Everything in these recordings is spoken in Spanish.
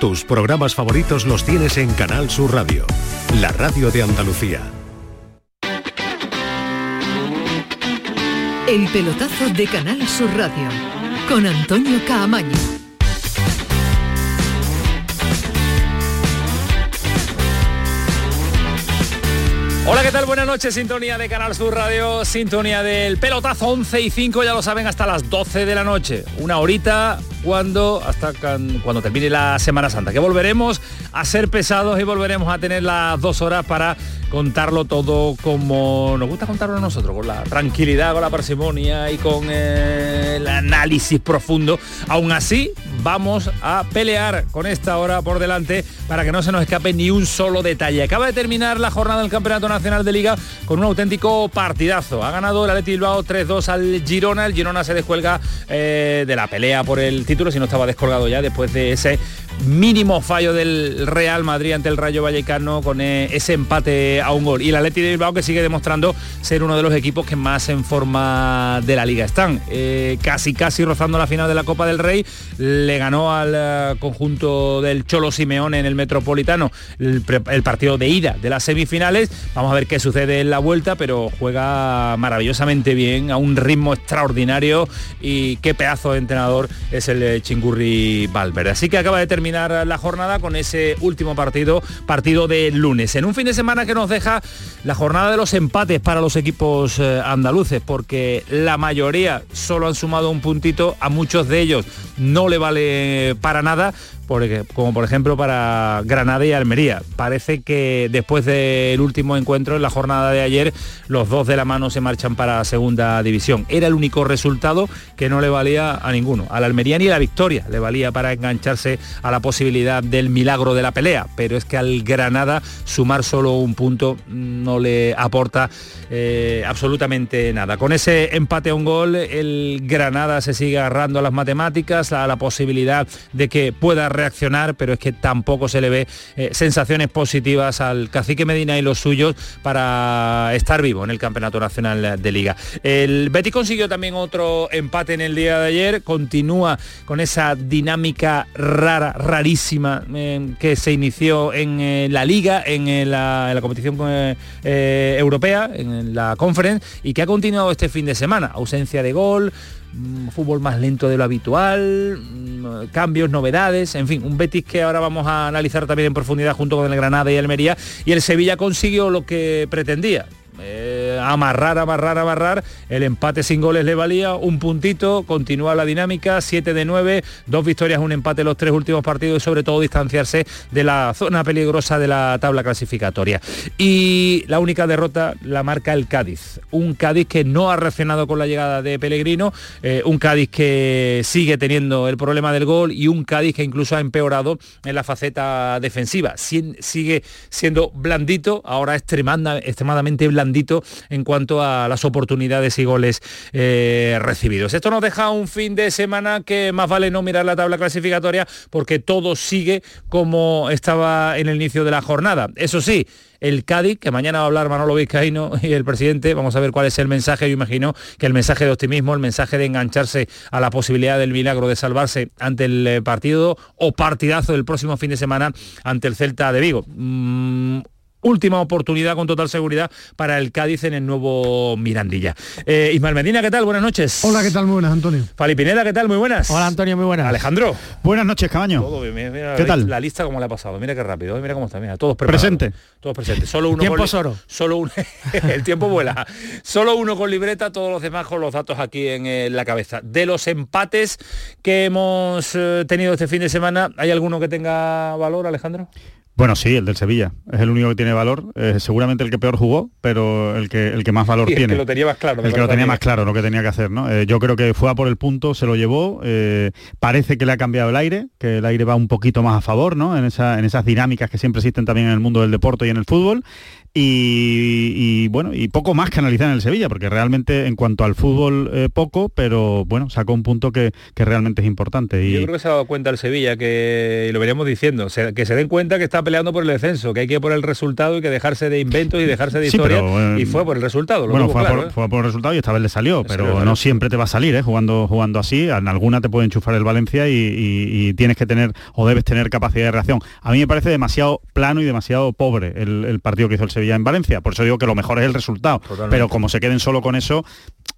Tus programas favoritos los tienes en Canal Sur Radio, la radio de Andalucía. El pelotazo de Canal Sur Radio con Antonio Caamaño. Hola, ¿qué tal? Buenas noches, sintonía de Canal Sur Radio, sintonía del pelotazo 11 y 5, ya lo saben, hasta las 12 de la noche. Una horita cuando, hasta cuando termine la Semana Santa, que volveremos a ser pesados y volveremos a tener las dos horas para contarlo todo como nos gusta contarlo a nosotros, con la tranquilidad, con la parsimonia y con eh, el análisis profundo. Aún así, vamos a pelear con esta hora por delante para que no se nos escape ni un solo detalle. Acaba de terminar la jornada del Campeonato Nacional de Liga con un auténtico partidazo. Ha ganado el Atleti Bilbao 3-2 al Girona. El Girona se descuelga eh, de la pelea por el título, si no estaba descolgado ya después de ese mínimo fallo del Real Madrid ante el Rayo Vallecano con eh, ese empate a un gol. Y el Atleti de Bilbao que sigue demostrando ser uno de los equipos que más en forma de la liga están. Eh, casi casi rozando la final de la Copa del Rey. Le ganó al eh, conjunto del Cholo Simeone en el Metropolitano el, el, partido de ida de las semifinales. Vamos a ver qué sucede en la vuelta, pero juega maravillosamente bien, a un ritmo extraordinario y qué pedazo de entrenador es el Chingurri Valverde. Así que acaba de terminar la jornada con ese último partido, partido de lunes. En un fin de semana que nos deja la jornada de los empates para los equipos eh, andaluces, porque la mayoría solo han sumado un puntito, a muchos de ellos no le vale para nada, como por ejemplo para Granada y Almería. Parece que después del último encuentro en la jornada de ayer, los dos de la mano se marchan para segunda división. Era el único resultado que no le valía a ninguno. A la Almería ni la victoria le valía para engancharse a la posibilidad del milagro de la pelea, pero es que al Granada sumar solo un punto no le aporta eh, absolutamente nada. Con ese empate a un gol, el Granada se sigue agarrando a las matemáticas, a la posibilidad de que pueda reaccionar, pero es que tampoco se le ve eh, sensaciones positivas al cacique Medina y los suyos para estar vivo en el Campeonato Nacional de Liga. El Betis consiguió también otro empate en el día de ayer, continúa con esa dinámica rara, rarísima eh, que se inició en eh, la Liga, en la, en la competición europea, en la Conference, y que ha continuado este fin de semana. Ausencia de gol, fútbol más lento de lo habitual, mm, cambios, novedades, en fin, un Betis que ahora vamos a analizar también en profundidad junto con el Granada y Almería y el Sevilla consiguió lo que pretendía, eh, amarrar, amarrar, amarrar. El empate sin goles le valía, un puntito, continúa la dinámica, 7 de 9, dos victorias, un empate los tres últimos partidos y sobre todo distanciarse de la zona peligrosa de la tabla clasificatoria. Y la única derrota la marca el Cádiz, un Cádiz que no ha reaccionado con la llegada de Pellegrino, eh, un Cádiz que sigue teniendo el problema del gol y un Cádiz que incluso ha empeorado en la faceta defensiva. sigue siendo blandito, ahora extremadamente blandito en cuanto a las oportunidades y goles eh, recibidos. Esto nos deja un fin de semana que más vale no mirar la tabla clasificatoria porque todo sigue como estaba en el inicio de la jornada. Eso sí, el Cádiz, que mañana va a hablar Manolo Vizcaíno y el presidente, vamos a ver cuál es el mensaje, yo imagino que el mensaje de optimismo, el mensaje de engancharse a la posibilidad del milagro de salvarse ante el eh, partido o partidazo del próximo fin de semana ante el Celta de Vigo. Mm, última oportunidad con total seguridad para el Cádiz en el nuevo Mirandilla. Eh, Ismael Medina, ¿qué tal? Buenas noches. Hola, ¿qué tal? Muy buenas, Antonio. Pineda, ¿qué tal? Muy buenas. Hola, Antonio, muy buenas. Alejandro. Buenas noches, Cabaño. ¿Qué tal? La lista como le ha pasado. Mira qué rápido. Mira cómo está. Mira, todos preparados. Presente. Todos presentes. Solo uno tiempo con solo. Solo uno. el tiempo vuela. Solo uno con libreta, todos los demás con los datos aquí en eh, la cabeza. De los empates que hemos eh, tenido este fin de semana, ¿hay alguno que tenga valor, Alejandro? Bueno, sí, el del Sevilla. Es el único que tiene valor. seguramente el que peor jugó, pero el que, el que más valor tiene. El que lo tenía más claro. El que lo tenía más claro, lo que tenía que hacer. ¿no? Eh, yo creo que fue a por el punto, se lo llevó. Eh, parece que le ha cambiado el aire, que el aire va un poquito más a favor, ¿no? En, esa, en esas dinámicas que siempre existen también en el mundo del deporte y en el fútbol. Y, bueno, y poco más que analizar en el Sevilla, porque realmente en cuanto al fútbol eh, poco, pero bueno, sacó un punto que, realmente es importante. Y... Yo creo que se ha dado cuenta el Sevilla, que lo veríamos diciendo, que se den cuenta que está peleando por el descenso, que hay que ir por el resultado y que dejarse de inventos y dejarse de Sí, historia. pero, eh, y fue por el resultado. lo Bueno, tuvo fue, claro, por, ¿eh? fue por el resultado y esta vez le salió, pero salió, no claro. siempre te va a salir, ¿eh? jugando, jugando así. En alguna te puede enchufar el Valencia y, y- y tienes que tener o debes tener capacidad de reacción. A mí me parece demasiado plano y demasiado pobre el, el partido que hizo el Sevilla en Valencia. Por eso digo que lo mejor es el resultado. Totalmente. Pero como se queden solo con eso,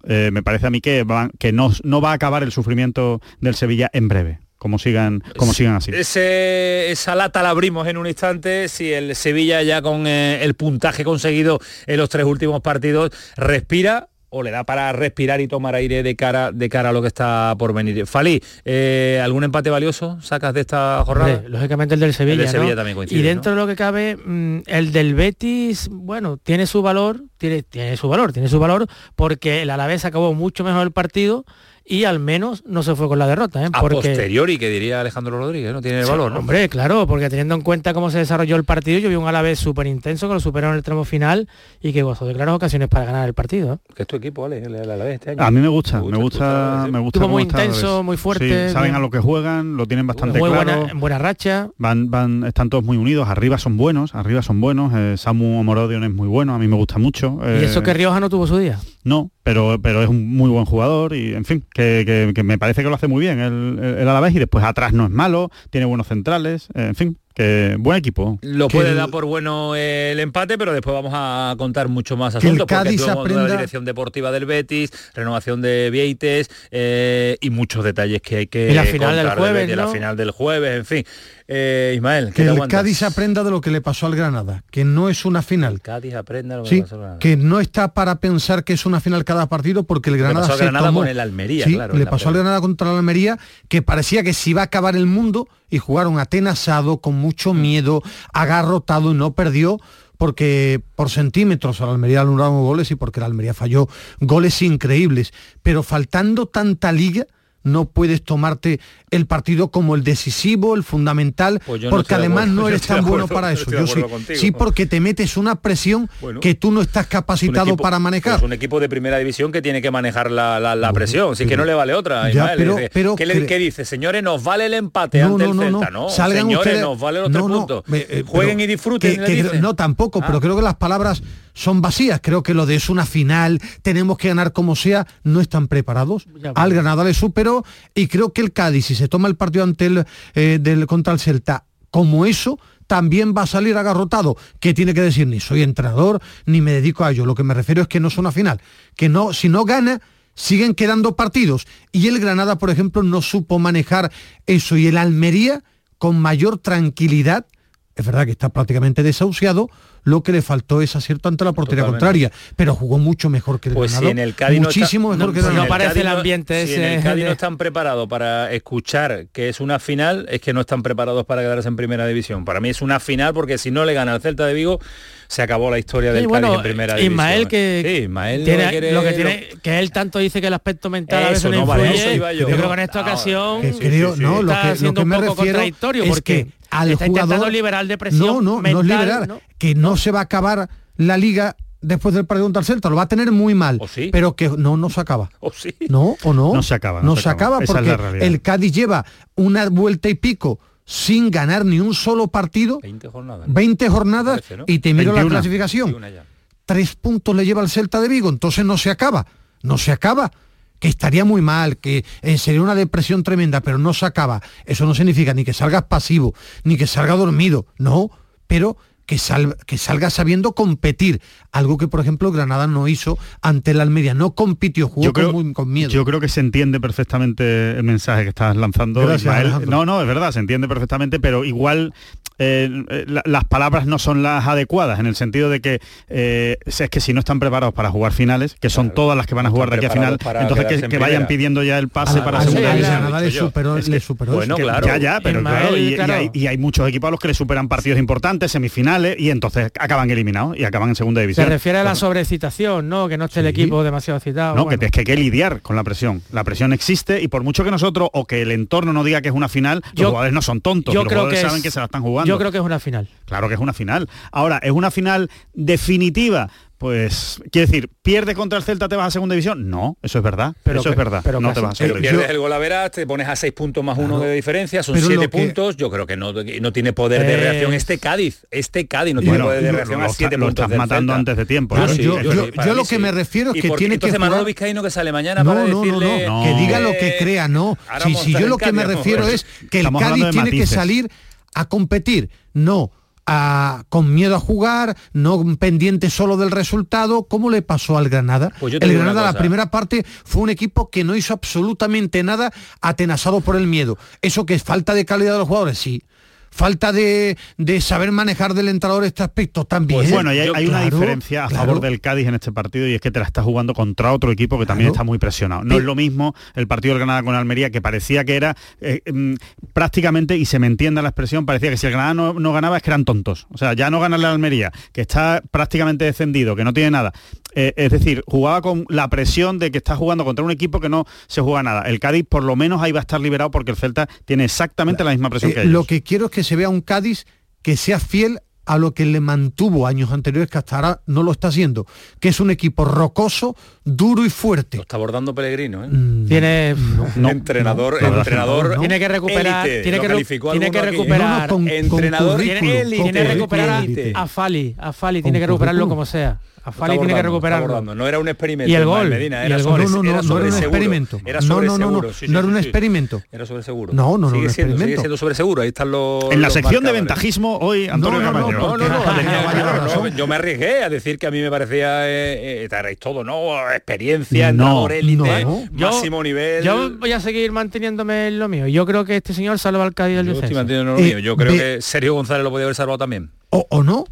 eh, me parece a mí que, van- que no, no va a acabar el sufrimiento del Sevilla en breve. Como sigan, como sigan así. Ese- esa lata la abrimos en un instante. Si el Sevilla ya con eh, el puntaje conseguido en los tres últimos partidos respira o le da para respirar y tomar aire de cara de cara a lo que está por venir. Falí, eh, ¿algún empate valioso sacas de esta jornada? Hombre, lógicamente el del Sevilla, El del Sevilla ¿no? también coincide, Y dentro ¿no? de lo que cabe, mm, el del Betis, bueno, tiene su valor, tiene, tiene su valor, tiene su valor, porque el Alavés acabó mucho mejor el partido y al menos no se fue con la derrota, ¿eh? A Porque, posteriori, que diría Alejandro Rodríguez, ¿no? Tiene valor, ¿no? Hombre, claro, porque teniendo en cuenta cómo se desarrolló el partido, yo vi un Alavés súper intenso que lo superó en el tramo final y que gozó de claras ocasiones para ganar el partido. ¿eh? Que es tu equipo, ¿vale? El, Alavés este año. A mí me gusta, ¿Te me gusta, me gusta. Muy intenso, muy fuerte, Sí, saben bien. a lo que juegan, lo tienen bastante Muy claro. buena, en buena racha. Van, van, están todos muy unidos, arriba son buenos, arriba son buenos, eh, Samu Morodion es muy bueno, a mí me gusta mucho. Y eso eh, que Rioja no tuvo su día. No, pero, pero es un muy buen jugador y, en fin, que, que- que me parece que lo hace muy bien el, el, el Alavés y después atrás no es malo, tiene buenos centrales, eh, en fin, que buen equipo. Lo Que puede el- dar por bueno el empate, pero después vamos a contar mucho más Que el asuntos. porque Cádiz aprenda- la dirección deportiva del Betis, renovación de Vieites eh, y muchos detalles que hay que Y la final del contar jueves, de la ¿no? final del jueves, en fin. Eh, Ismael, ¿qué Que el? Cádiz aprenda de lo que le pasó al Granada, que no es una final. El Cádiz aprenda lo que Sí, pasó con Granada. que no está para pensar que es una final cada partido porque el Granada pasó al se Granada tomó- con el Almería, Sí, claro, en le la pasó al. Granada contra el Almería que parecía que se iba a acabar el mundo y jugaron atenazado con mucho Mm. miedo, agarrotado y no perdió porque por centímetros al Almería le anularon goles y porque el Almería falló goles increíbles, pero faltando tanta liga no puedes tomarte el partido como el decisivo, el fundamental, Pues no porque además no eres tan bueno para eso. Yo sí, acuerdo contigo. sí, porque te metes una presión Bueno. que tú no estás capacitado equipo- para manejar. Es un equipo de primera división que tiene que manejar la, la- la presión, así que no le vale otra. Ya, Ismael. pero- Dice, pero ¿Qué, le- qué dice? Señores, nos vale el empate No, ante no, el no, Celta. no. Salgan señores, ustedes- nos valen los no, tres puntos. eh, eh, Jueguen y disfruten. que- que- no, tampoco, Ah. pero creo que las palabras son vacías. Creo que lo de es una final, tenemos que ganar como sea, no están preparados. Al. Granada le superó y creo que el Cádiz, si se toma el partido ante el, eh, del, contra el Celta como eso, también va a salir agarrotado. ¿Qué tiene que decir? Ni soy entrenador, ni me dedico a ello. Lo que me refiero es que no es una final. Que no, si no gana, siguen quedando partidos. Y el Granada, por ejemplo, no supo manejar eso. Y el Almería, con mayor tranquilidad, es verdad que está prácticamente desahuciado, lo que le faltó es acierto ante la portería Totalmente. contraria, pero jugó mucho mejor que el Pues si en el Cádiz no está- muchísimo mejor no, que el pues no el ambiente si en ese el Cádiz de- no están preparados para escuchar que es una final, es que no están preparados para quedarse en primera división. Para mí es una final porque si no le gana al Celta de Vigo, se acabó la historia del Sí, Cádiz bueno, en primera división. Ismael que Sí, Ismael tiene- lo que quiere- lo que tiene que él tanto dice que el aspecto mental a veces Eso, no vale, influye. eso iba yo. yo creo que en esta ocasión que creo, sí, sí. no, lo está que, lo siendo que me un poco refiero contradictorio es porque que al está intentando jugador liberar de presión no, no, no es liberar, ¿no? que no se va a acabar la liga después del partido contra el Celta, lo va a tener muy mal, ¿O sí? pero que no, no se acaba. Oh, sí. No, o no. No se acaba, No, no se, se acaba, acaba. Esa es porque el Cádiz lleva una vuelta y pico sin ganar ni un solo partido, 20 jornadas. ¿no? 20 jornadas, Parece, ¿no? y te miro la 21. clasificación. Tres puntos le lleva el Celta de Vigo, entonces no se acaba. No se acaba. Que estaría muy mal, que eh, sería una depresión tremenda, pero no se acaba. Eso no significa ni que salgas pasivo, ni que salga dormido, no, pero que, sal- que salga sabiendo competir. Algo que, por ejemplo, Granada no hizo ante el Almería. No compitió, jugó yo creo, con, muy- con miedo. Yo creo que se entiende perfectamente el mensaje que estás lanzando. Gracias, Ismael. Alejandro. No, no, es verdad, se entiende perfectamente, pero igual eh, la- las palabras no son las adecuadas, en el sentido de que eh, es que si no están preparados para jugar finales, que son Claro, todas las que van a jugar de aquí a final, entonces que, en que vayan pidiendo ya el pase Al- para segunda división. Granada le superó, bueno, claro. Ya, ya, pero Ismael, claro, y, hay, y hay muchos equipos a los que le superan partidos importantes, semifinales, y entonces acaban eliminados y acaban en segunda Se división. refiere a la sobrecitación, ¿no? Que no esté el equipo demasiado citado. No, bueno. que es que hay que lidiar con la presión. La presión existe y por mucho que nosotros o que el entorno no diga que es una final, Yo- los jugadores no son tontos. yo los creo jugadores que saben es- que se la están jugando. Yo creo que es una final. Claro que es una final. Ahora, ¿es una final definitiva? Pues, quiere decir, ¿pierde contra el Celta, te vas a segunda división? No, eso es verdad. Pero eso que- es verdad. pero no casi- te vas a segunda pierdes división. el gol a veras, te pones a seis puntos más uno de diferencia, son Pero siete lo que- puntos. Yo creo que no, que no tiene poder de Es- reacción este Cádiz. Este Cádiz no tiene Bueno, poder de lo- reacción lo a siete lo puntos estás del matando Celta. antes de tiempo. Claro, Sí, yo- eso yo- sí. para yo mí lo que me refiero es ¿Y que por tiene que entonces Manolo jugar- Vizcaíno que sale mañana No, para no, no, decirle no, No. que diga lo que eh, crea, no. Si, yo el lo que me refiero es que el Cádiz tiene que salir a competir, no a- con miedo a jugar, no pendiente solo del resultado, como le pasó al Granada. Pues el Granada, la primera parte, fue un equipo que no hizo absolutamente nada atenazado por el miedo. Eso que es falta de calidad de los jugadores, sí. Falta de, de saber manejar del entrenador este aspecto también. Pues bueno, y hay, Yo- hay una diferencia a claro. favor del Cádiz en este partido y es que te la está jugando contra otro equipo que también está muy presionado. No Sí. es lo mismo el partido del Granada con Almería que parecía que era eh, mm, prácticamente, y se me entienda la expresión, parecía que si el Granada no, no ganaba es que eran tontos. O sea, ya no ganarle a Almería, que está prácticamente descendido, que no tiene nada. Eh, es decir, jugaba con la presión de que está jugando contra un equipo que no se juega nada. El Cádiz por lo menos ahí va a estar liberado porque el Celta tiene exactamente la misma presión Eh, que ellos. lo que quiero es que se vea un Cádiz que sea fiel a lo que le mantuvo años anteriores, que hasta ahora no lo está haciendo, que es un equipo rocoso, duro y fuerte. Lo está abordando Pellegrino, ¿eh? Mm, Tiene, No, entrenador, no, entrenador. no. tiene que recuperar, élite, tiene que, tiene que recuperar, No, no, con- entrenador con tiene que Élite, recuperar a- a Fali, a Fali Con tiene que recuperarlo currículum. como sea. Tiene que recuperarlo. No era un experimento. Y el gol, Medina, y era el sobre, gol. No, no, no, era no sobre era un seguro. experimento. Era No, sobre no, no, no, seguro. Sí, no sí, era un experimento. Era sobre seguro. No, no, no, sigue siendo, sigue siendo sobre seguro. Ahí están los. en la los sección de marcadores. ventajismo hoy, Antonio no, no. No, no, no, no, yo me arriesgué a decir que a mí me parecía eh, eh, estaréis todo, ¿no? Experiencia, No, élite, no. Yo- máximo nivel. Yo voy a seguir manteniéndome en lo mío. Yo creo que este señor salva al Cádiz del Yo descenso. Eh. Yo creo que Sergio González lo podía haber salvado también. O, o no.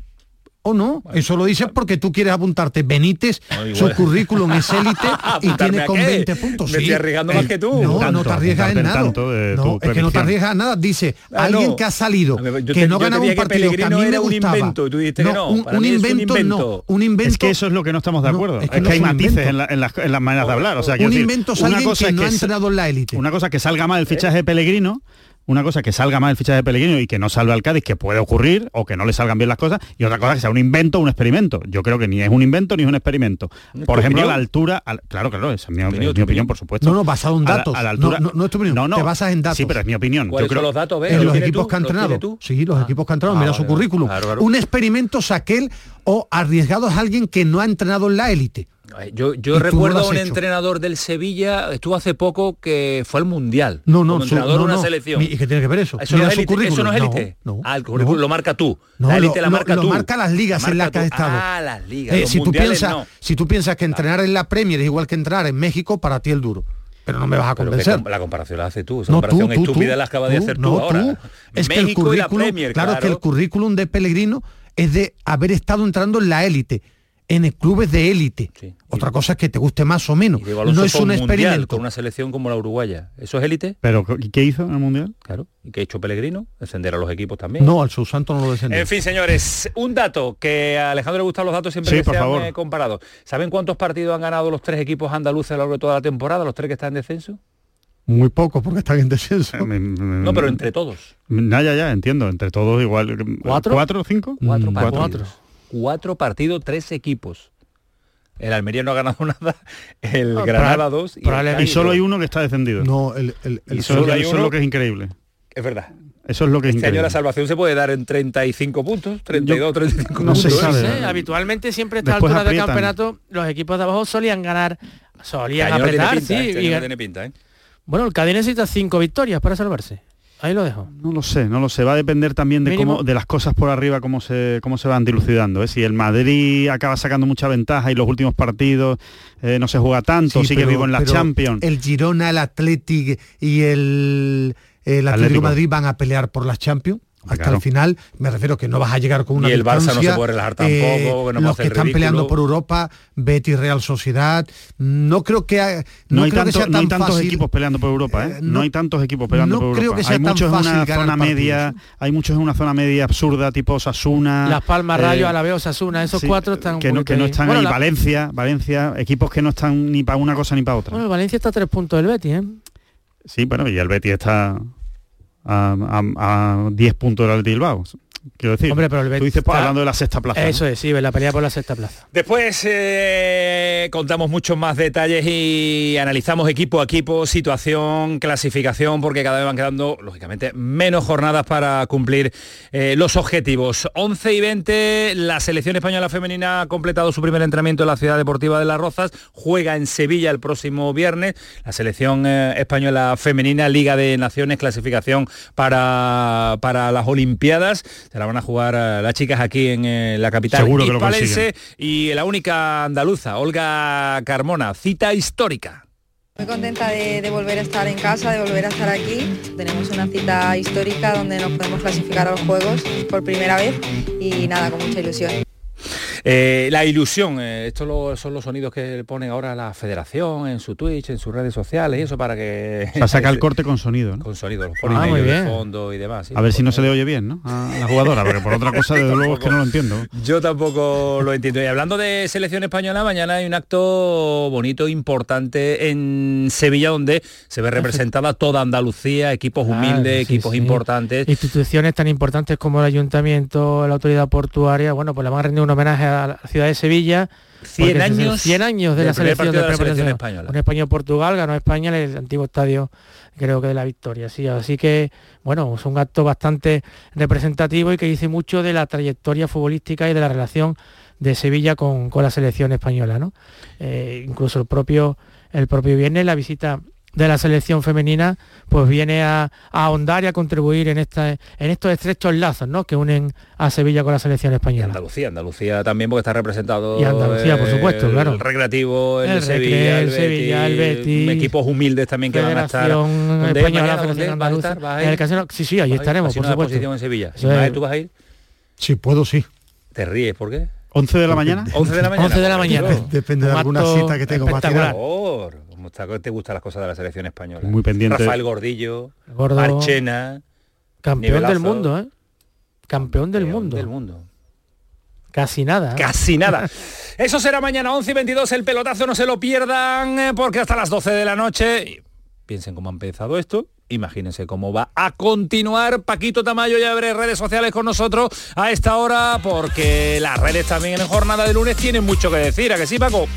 O no, eso lo dices porque tú quieres apuntarte. Benítez, No, su currículum es élite y ¿Apuntarme tiene con qué? 20 puntos. Me sí. estoy arriesgando más que tú. No, Tanto, no te arriesgas en nada. tanto no, es que no te arriesgas a nada. Dice, Ah, alguien no. que ha salido, ver, que te- no yo gana te dije un partido que a mí me gustaba. invento, y tú dijiste que no. un, invento, no. Un invento. Es que eso es lo que no estamos de acuerdo. es es que que, no hay matices en, la- en las, en las maneras de hablar. O sea, un decir, invento es una alguien cosa que es no ha entrenado en la élite. Una cosa que salga mal el fichaje de Pellegrino, una cosa que salga mal el fichaje de Pellegrino y que no salve al Cádiz, que puede ocurrir, o que no le salgan bien las cosas, y otra cosa que sea un invento o un experimento. Yo creo que ni es un invento ni es un experimento. ¿Tu Por ejemplo, a la altura, al- claro, claro, esa es mi, opinión, es tu mi opinión, opinión. por supuesto. No, no, basado en A la- datos. a la altura- No, no, no es tu opinión, No, no. te basas en datos. Sí, pero es mi opinión. Yo ¿Cuáles creo son los datos? En ¿los los equipos tú? que han ¿Los entrenado. tú? Sí, los Ah. equipos que han entrenado, Ah, mira vale, su currículum. Claro, claro. Un experimento es aquel o arriesgado es alguien que no ha entrenado en la élite. Ay, Yo, recuerdo a un hecho. entrenador del Sevilla, estuvo hace poco que fue al Mundial. No, no, como su- entrenador no, de una no. selección. ¿Y qué tiene que ver eso? Eso, no es élite, eso no es élite. No, no, ah, el currículum no. lo marca tú. No, la lo- élite la marca lo tú. marca las ligas La en las marca que has estado. Ah, las ligas. Eh, los si, tú piensas, no. si tú piensas que entrenar en la Premier es igual que entrenar en México, para ti el duro. Pero no me vas a convencer. la comparación la haces tú. Esa No, comparación tú, tú, estúpida tú, la acabas de hacer tú ahora. Es que el currículum, claro, que el currículum de Pellegrino es de haber estado entrando en la élite, en clubes de élite. Sí. Otra cosa es que te guste más o menos. No es un experimento. con una selección como la uruguaya. ¿Eso es élite? Pero, ¿y ¿qué hizo en el Mundial? Claro. ¿Y qué ha hecho Pellegrino? Descender a los equipos también. No, al Susanto no lo descendió. En fin, señores, un dato que a Alejandro le gustan los datos siempre Sí, que por sean favor. eh, comparados. ¿Saben cuántos partidos han ganado los tres equipos andaluces a lo largo de toda la temporada, los tres que están en descenso? Muy poco porque están en descenso. Me- me- No, pero entre todos. Ya, ya, ya, entiendo. Entre todos igual. ¿Cuatro? ¿Cuatro o cinco? Cuatro Mm, partidos. cuatro. Cuatro partidos, tres equipos. El Almería no ha ganado nada, el Ah, Granada proba- dos y, el probablemente. Y solo hay uno que está descendido. No, el, el- el- Y eso, solo hay eso es uno. lo que es increíble. Es verdad. Eso es lo que es Este año la salvación se puede dar en 35 puntos, 32, 35 no puntos. se sabe. sí, habitualmente siempre a esta Después altura del campeonato los equipos de abajo solían ganar, solían año no tiene apretar, pinta, sí. este y no tiene pinta, ¿eh? Bueno, el Cádiz necesita cinco victorias para salvarse. Ahí lo dejo. No lo sé, no lo sé. Va a depender también de Mínimo. cómo, de las cosas por arriba, cómo se, cómo se van dilucidando. ¿eh? Si el Madrid acaba sacando mucha ventaja y los últimos partidos eh, no se juega tanto, Sí, sigue pero- vivo en la Champions. El Girona, el Athletic y el, el Atlético, Atlético. Madrid van a pelear por las Champions. Hasta Claro. el final, me refiero que no vas a llegar con una Y el Barça no se puede relajar tampoco, que no va a los que están ridículo. peleando por Europa, Betis, Real Sociedad, no creo que ha- No, no, hay, creo que no hay tan tantos fácil. equipos peleando por Europa, ¿eh? Eh, no, no- hay tantos equipos peleando no por creo Europa. que sea hay tan muchos en una zona media, ¿eh? hay muchos en una zona media absurda, tipo Sasuna. Las Palmas, eh, Rayo, Alavés, Osasuna, esos sí, cuatro están que no, que no están Bueno, ahí. la- Valencia, Valencia, equipos que no están ni para una cosa ni para otra. Bueno, Valencia está a tres puntos del Betis, ¿eh? Sí, bueno, y el Betis está a, a, a 10 puntos del Bilbao. Quiero decir, Hombre, pero el Betis tú dices pues, está- hablando de la sexta plaza. Eso ¿no? es, sí, la pelea por la sexta plaza. Después eh, contamos muchos más detalles y analizamos equipo a equipo, situación, clasificación, porque cada vez van quedando, lógicamente, menos jornadas para cumplir eh, los objetivos. 11 y 20, la selección española femenina ha completado su primer entrenamiento en la Ciudad Deportiva de Las Rozas, juega en Sevilla el próximo viernes, la selección eh, española femenina, Liga de Naciones, clasificación para, para las Olimpiadas, se la van a jugar eh, las chicas aquí en eh, la capital Seguro que lo hispalense y la única andaluza, Olga Carmona, cita histórica. Muy contenta de, de volver a estar en casa, de volver a estar aquí. Tenemos una cita histórica donde nos podemos clasificar a los Juegos por primera vez y nada, con mucha ilusión. Eh, la ilusión, eh, estos lo- son los sonidos que ponen ahora la federación en su Twitch, en sus redes sociales y eso para que... O sea, saca el corte con sonido, ¿no? Con sonido, los ponen Ah, ahí muy de bien. fondo y demás. sí. A ver si no se le oye bien, ¿no? A la jugadora, porque por otra cosa, desde luego, es que no lo entiendo. Yo tampoco lo entiendo. Y hablando de selección española, mañana hay un acto bonito, importante en Sevilla, donde se ve representada toda Andalucía, equipos Claro, humildes, sí, equipos sí. importantes. Instituciones tan importantes como el ayuntamiento, la autoridad portuaria, bueno, pues le van a rendir un homenaje a la ciudad de Sevilla. 100 porque es el años 100 años de la selección de la selección representación. española. Un España-Portugal ganó España en el antiguo estadio, creo que de la Victoria. Sí, así que, bueno, es un acto bastante representativo y que dice mucho de la trayectoria futbolística y de la relación de Sevilla con, con la selección española, ¿no? Eh, incluso el propio, el propio viernes la visita de la selección femenina pues viene a, a ahondar y a contribuir en esta en estos estrechos lazos ¿no? que unen a Sevilla con la selección Y española. Andalucía, Andalucía también porque está representado Y Andalucía, por supuesto, el claro. Recreativo, el, El Sevilla, Recre, el, el Sevilla, el Betis, equipos humildes también que van a estar. Federación ¿Dónde es Española, En el casino, sí, sí, allí Vas a ir, estaremos, por supuesto. posición en Sevilla. Es. ¿tú vas a ir? Si puedo, sí. Te ríes, ¿por qué? 11 de la mañana. 11 de la mañana. 11 de la mañana. Depende de Un alguna cita que tengo para espectacular. tirar. Por favor, ¿cómo está- ¿Te gustan las cosas de la selección española? Muy pendiente. Rafael Gordillo, Gordo, Marchena, campeón nivelazo. del mundo, ¿eh? Campeón del campeón mundo. del mundo. Casi nada. ¿eh? Casi nada. Eso será mañana 11 y 22, el pelotazo no se lo pierdan, eh, porque hasta las 12 de la noche, piensen cómo ha empezado esto, imagínense cómo va a continuar. Paquito Tamayo ya abre redes sociales con nosotros a esta hora, porque las redes también en jornada de lunes tienen mucho que decir, ¿a que sí, Paco?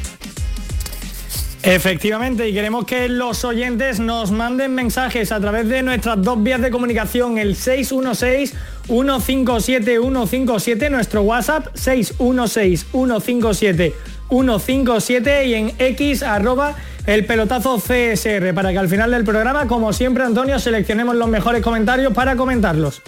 Efectivamente, y queremos que los oyentes nos manden mensajes a través de nuestras dos vías de comunicación, el 616-157-157, nuestro WhatsApp 616-157-157 y en X arroba el pelotazo CSR, para que al final del programa, como siempre, Antonio, seleccionemos los mejores comentarios para comentarlos.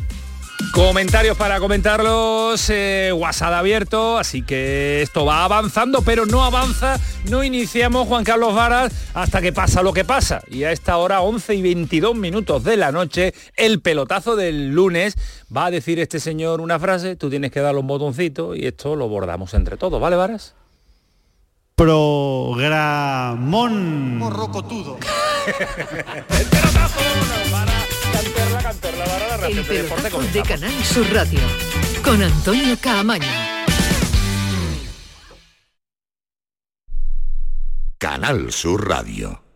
Comentarios para comentarlos, eh, WhatsApp abierto, así que esto va avanzando, pero no avanza, no iniciamos Juan Carlos Varas hasta que pasa lo que pasa. Y a esta hora, 11 y 22 minutos de la noche, el pelotazo del lunes, va a decir este señor una frase, tú tienes que darle un botoncito y esto lo bordamos entre todos, ¿vale, Varas? Programón. El pelotazo para la El de deporte, pelotazo de. Canal Sur Radio con Antonio Caamaño. Canal Sur Radio.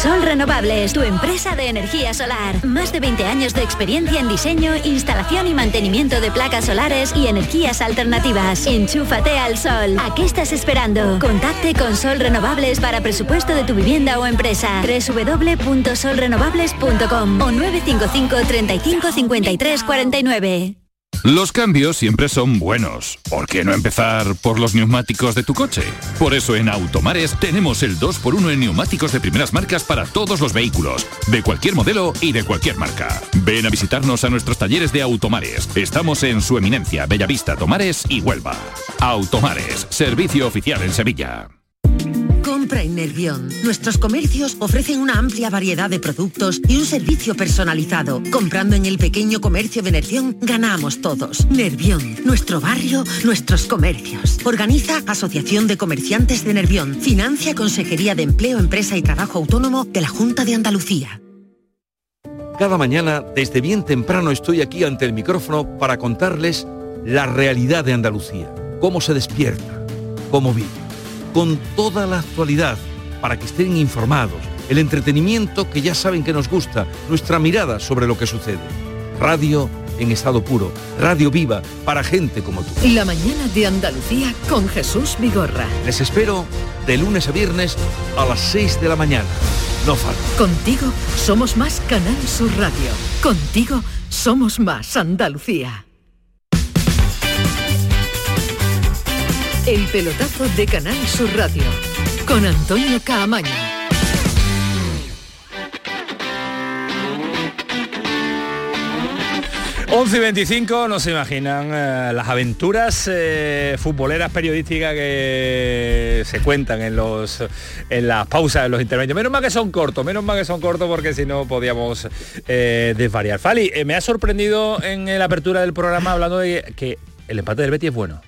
Sol Renovables, tu empresa de energía solar. Más de 20 años de experiencia en diseño, instalación y mantenimiento de placas solares y energías alternativas. Enchúfate al sol. ¿A qué estás esperando? Contacte con Sol Renovables para presupuesto de tu vivienda o empresa. www.solrenovables.com o 955 35 53 49. Los cambios siempre son buenos. ¿Por qué no empezar por los neumáticos de tu coche? Por eso en Automares tenemos el 2x1 en neumáticos de primeras marcas para todos los vehículos, de cualquier modelo y de cualquier marca. Ven a visitarnos a nuestros talleres de Automares. Estamos en su eminencia, Bellavista, Tomares y Huelva. Automares, servicio oficial en Sevilla. Compra en. Nuestros comercios ofrecen una amplia variedad de productos y un servicio personalizado. Comprando en el pequeño comercio de Nervión, ganamos todos. Nervión, nuestro barrio, nuestros comercios. Organiza Asociación de Comerciantes de Nervión. Financia Consejería de Empleo, Empresa y Trabajo Autónomo de la Junta de Andalucía. Cada mañana, desde bien temprano, estoy aquí ante el micrófono para contarles la realidad de Andalucía, cómo se despierta, cómo vive, con toda la actualidad, para que estén informados, el entretenimiento que ya saben que nos gusta, nuestra mirada sobre lo que sucede. Radio en estado puro, radio viva para gente como tú. La mañana de Andalucía con Jesús Vigorra. Les espero de lunes a viernes a las 6 de la mañana. No falta. Contigo somos más Canal Sur Radio. Contigo somos más Andalucía. El pelotazo de Canal Sur Radio con Antonio Caamaño. 11 y 25, no se imaginan eh, las aventuras eh, futboleras periodísticas que se cuentan en los en las pausas, en los intermedios. Menos mal que son cortos, menos mal que son cortos porque si no podíamos eh, desvariar. Fali, me ha sorprendido en la apertura del programa hablando de que el empate del Betis es bueno.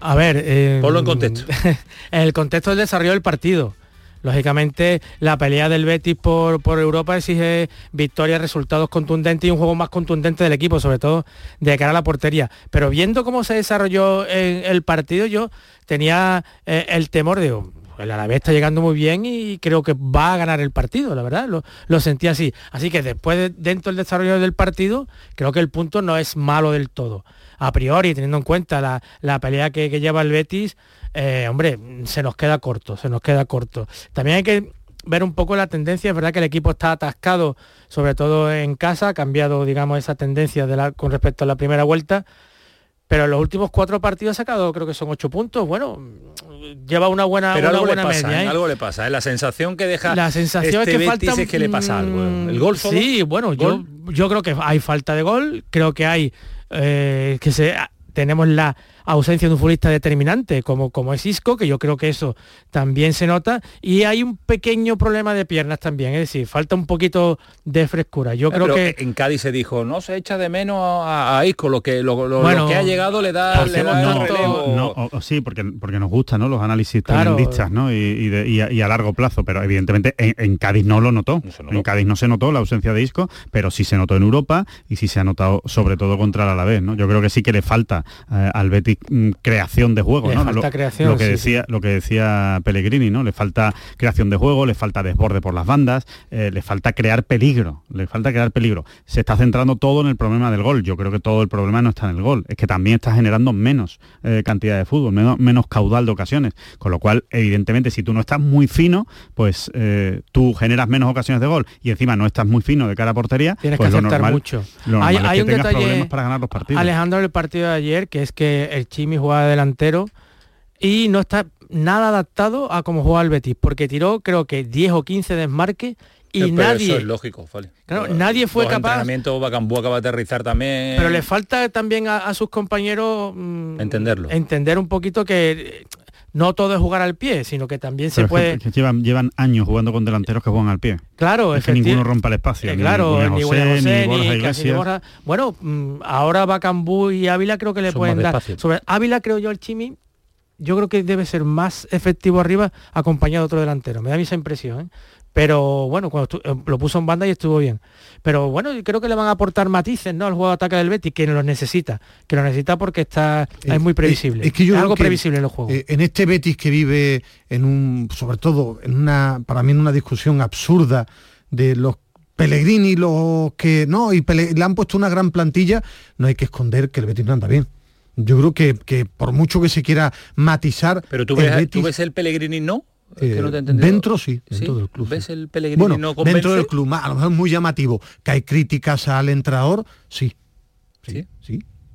A ver, eh, Ponlo en contexto. en el contexto del desarrollo del partido. Lógicamente, la pelea del Betis por, por Europa exige victorias, resultados contundentes y un juego más contundente del equipo, sobre todo de cara a la portería. Pero viendo cómo se desarrolló en el partido, yo tenía eh, el temor de, oh, el Alavés está llegando muy bien y creo que va a ganar el partido, la verdad, lo, lo sentí así. Así que después, de- dentro del desarrollo del partido, creo que el punto no es malo del todo. A priori, teniendo en cuenta la, la pelea que, que lleva el Betis, eh, hombre, se nos queda corto, se nos queda corto. También hay que ver un poco la tendencia, es verdad que el equipo está atascado, sobre todo en casa, ha cambiado, digamos, esa tendencia de la- con respecto a la primera vuelta, pero en los últimos cuatro partidos ha sacado, creo que son ocho puntos, bueno, lleva una buena, Pero una algo le buena pasa, media. ¿eh? ¿eh? algo le pasa. ¿eh? La sensación que deja La sensación este es que Betis falta es que le pasa algo. El gol. Sí, bueno, yo, yo creo que hay falta de gol, creo que hay eh, que se tenemos la ausencia de un futbolista determinante como, como es Isco, que yo creo que eso también se nota, y hay un pequeño problema de piernas también, es decir, falta un poquito de frescura. Yo Eh, creo pero que en Cádiz se dijo, no se echa de menos a, a Isco, lo que, lo, lo- Bueno, lo que ha llegado le da, le da no, el relevo. no, o- o sí, porque, porque nos gustan ¿no? los análisis Claro. tremendistas ¿no? y, y de- y a, y a largo plazo, pero evidentemente en, en Cádiz no lo notó. En Cádiz no se notó la ausencia de Isco, pero sí se notó en Europa y sí se ha notado sobre todo contra el Alavés. ¿no? Yo creo que sí que le falta eh, al Betis mm, creación de juego. Le ¿no? falta lo, creación, lo que sí, decía, lo que decía Pellegrini, ¿no? Le falta creación de juego, le falta desborde por las bandas, eh, le falta crear peligro, le falta crear peligro. Se está centrando todo en el problema del gol. Yo creo que todo el problema no está en el gol, es que también está generando menos eh, cantidad de fútbol, menos, menos caudal de ocasiones. Con lo cual, evidentemente, si tú no estás muy fino, pues eh, tú generas menos ocasiones de gol y encima no estás muy fino de cara a portería, tienes pues que lo normal, mucho. lo hay normal es hay que un tengas detalle, problemas para ganar los partidos. Alejandro, el partido de ayer, que es que el Chimi jugaba de delantero y no está nada adaptado a cómo juega el Betis, porque tiró creo que 10 o 15 desmarques y Pero nadie... Eso es lógico, Fali. Claro, nadie fue Los capaz- entrenamientos, Bacambú acaba de aterrizar también. Pero le falta también a, a sus compañeros mm, Entenderlo. entender un poquito que eh, no todo es jugar al pie, sino que también se Pero puede... es que llevan, llevan años jugando con delanteros que juegan al pie. Claro, es que ninguno rompa el espacio. Eh, ni- claro, ni, ni José, William José, ni Borja Iglesias. Bueno, mm, ahora Bacambú y Ávila creo que le Son pueden dar. Sobre Ávila creo yo el Chimi, yo creo que debe ser más efectivo arriba acompañado de otro delantero. Me da a mí esa impresión. ¿eh? Pero bueno, cuando eh, lo puso en banda y estuvo bien. Pero bueno, yo creo que le van a aportar matices ¿no? al juego de ataque del Betis, que los necesita. Que lo necesita porque está es muy previsible. Es, que yo creo algo que, previsible en los juegos. eh, en este Betis que vive en un, sobre todo en una, para mí en una discusión absurda de los Pellegrini, los que no, y Pele- le han puesto una gran plantilla, no hay que esconder que el Betis no anda bien. Yo creo que, que por mucho que se quiera matizar, Pero tú el ves, Betis, tú ves el Pellegrini no. Es que eh, no te dentro sí, dentro ¿Sí? del club. ¿Ves sí. el Pellegrini Bueno, no convence? dentro del club, a lo mejor es muy llamativo, que hay críticas al entrenador, sí. Sí,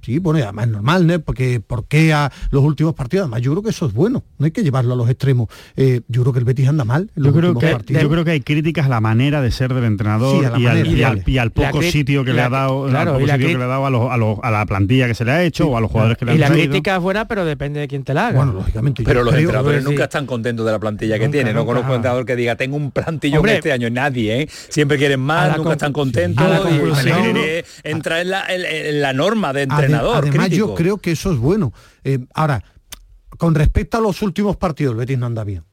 sí. Bueno, y además es normal, ¿no? Porque ¿por qué a los últimos partidos? Además, yo creo que eso es bueno, no hay que llevarlo a los extremos. Eh, yo creo que el Betis anda mal en los Yo creo, últimos que, partidos. yo creo que hay críticas a la manera de ser del entrenador Sí, la y, al, y al- y al La poco sitio que le la- ha dado, claro, al poco y la sitio que cri- le ha dado a, la plantilla que se le ha hecho o a los jugadores que le y han la traído. crítica es buena, pero depende de quién te la haga. Bueno, lógicamente. Pero los creo- entrenadores sí. nunca están contentos de la plantilla que Nunca, tiene. No nunca. conozco un entrenador que diga, tengo un plantillón Hombre, este año. Nadie, ¿eh? Siempre quieren más, la nunca están contentos. la y Pellegrini entra en la, la norma de Ade- entrenador. Además, crítico. yo creo que eso es bueno. Eh, ahora, con respecto a los últimos partidos, el Betis no anda bien.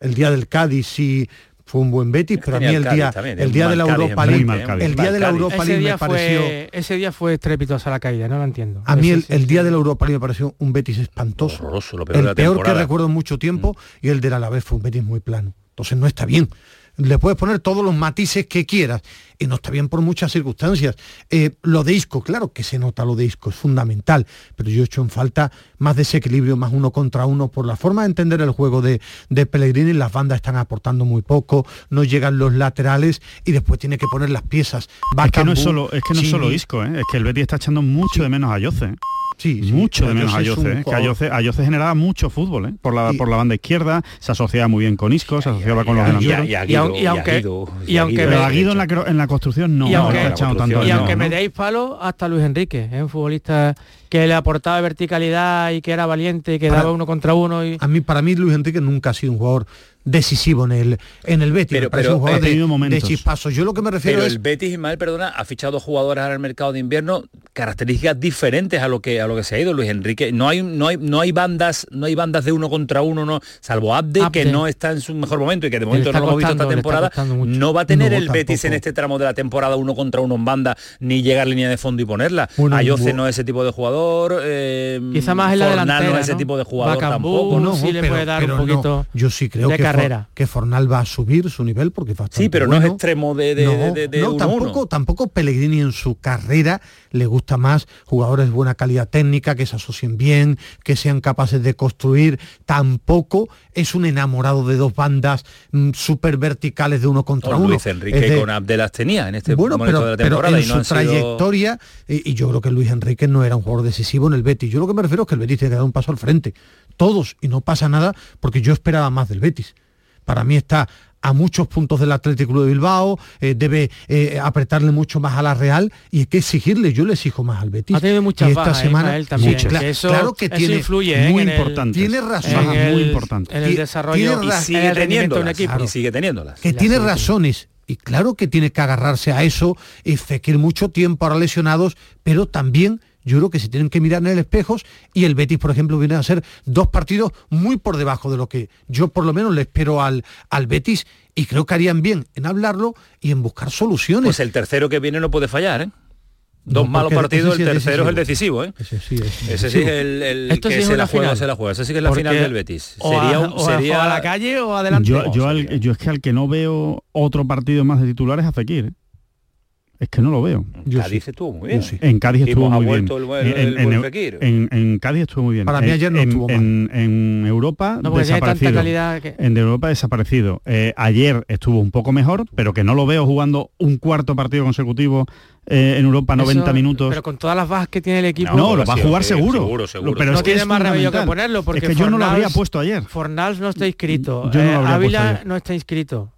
El día del Cádiz sí fue un buen Betis, pero a mí el el día, también, el día de la Europa League, el día de la. Europa ese League día, me pareció, fue, ese día fue estrepitosa la caída, no lo entiendo. a mí el, sí, el sí. día de la Europa League me pareció un Betis espantoso. Horroroso, lo peor de el la peor que temporada. Mm. recuerdo en mucho tiempo y el del Alavés fue un Betis muy plano. Entonces no está bien. Le puedes poner todos los matices que quieras y no está bien por muchas circunstancias. Eh, lo de Isco, claro que se nota lo de Isco, es fundamental, pero yo he hecho en falta más desequilibrio, más uno contra uno, por la forma de entender el juego de, de Pellegrini, las bandas están aportando muy poco, no llegan los laterales y después tiene que poner las piezas. es que no es solo, es que no es solo Isco, ¿eh? es que el Betis está echando mucho de menos a Yoce. ¿Eh? Sí, mucho de menos a Ayoce, que Ayoce, generaba mucho fútbol ¿eh? por, la, por la banda izquierda, se asociaba muy bien con Isco, se asociaba con los delanteros. Y, aunque, y aunque pero a Guido en la, en la construcción no, y aunque, tanto y aunque me deis palo, hasta Luis Enrique, ¿eh? un futbolista que le aportaba verticalidad y que era valiente y que daba uno contra uno. Y... A mí, para mí Luis Enrique nunca ha sido un jugador decisivo en el en el Betis. Pero, pero un jugador de, de, chispazos. Yo lo que me refiero pero es... el Betis, Ismael, perdona, ha fichado jugadores al mercado de invierno características diferentes a lo que a lo que se ha ido Luis Enrique. No hay no hay no hay bandas no hay bandas de uno contra uno, no, salvo Abde, que no está en su mejor momento y que de momento no lo hemos visto esta temporada. No va a tener el Betis en este tramo de la temporada uno contra uno en banda ni llegar a línea de fondo y ponerla. Bueno, Ayoce no es ese tipo de jugador. Eh, Quizá más en la delantera, no es ese tipo de jugador tampoco. No, sí le puede dar un poquito yo sí creo de que carrera. que va a subir su nivel porque Sí, pero no es extremo de, de, no, tampoco, tampoco Pellegrini en su carrera le gusta más jugadores de buena calidad técnica, que se asocien bien, que sean capaces de construir. Tampoco es un enamorado de dos bandas mm, súper verticales de uno contra uno. Luis Enrique con Abde las tenía en este bueno, momento pero, de la temporada. Pero en su trayectoria, y, yo creo que Luis Enrique no era un jugador decisivo en el Betis. Yo lo que me refiero es que el Betis tiene que dar un paso al frente. Todos, y no pasa nada, porque yo esperaba más del Betis para mí está a muchos puntos del Atlético Club de Bilbao, eh, debe eh, apretarle mucho más a la Real y hay que exigirle, yo le exijo más al Betis. Ha tenido muchas y esta semana él también, claro que tiene influye, muy en importante. Tiene razón, muy importante. En el desarrollo y sigue teniendo un equipo y sigue teniéndolas. Que tiene razones y claro que tiene que agarrarse a eso y Fekir mucho tiempo ahora lesionados, pero también yo creo que se tienen que mirar en el espejo y el Betis, por ejemplo, viene a ser dos partidos muy por debajo de lo que yo por lo menos le espero al, al Betis y creo que harían bien en hablarlo y en buscar soluciones. Pues el tercero que viene no puede fallar, ¿eh? Dos malos partidos, el tercero es, el decisivo, ¿eh? Ese sí es, ese sí es el, que se la juega, se la juega. Ese sí que es la final del Betis. sería, un, sería... a la calle o adelante. Yo, yo, yo, es que al que no veo otro partido más de titulares a Fekir. ¿Eh? Es que no lo veo. Yo Cádiz estuvo muy bien. En Cádiz estuvo muy bien. en, Cádiz estuvo muy bien. Para mí ayer no estuvo en, en, Europa no, desaparecido. Calidad que... En Europa desaparecido. Eh, ayer estuvo un poco mejor, pero que no lo veo jugando un cuarto partido consecutivo eh, en Europa 90 minutos. Pero con todas las bajas que tiene el equipo. No, lo va a jugar seguro. seguro, seguro. Pero no es tiene más remedio que ponerlo porque es que yo no lo había puesto ayer. Fornals no está inscrito. Yo no eh, Ávila no está inscrito.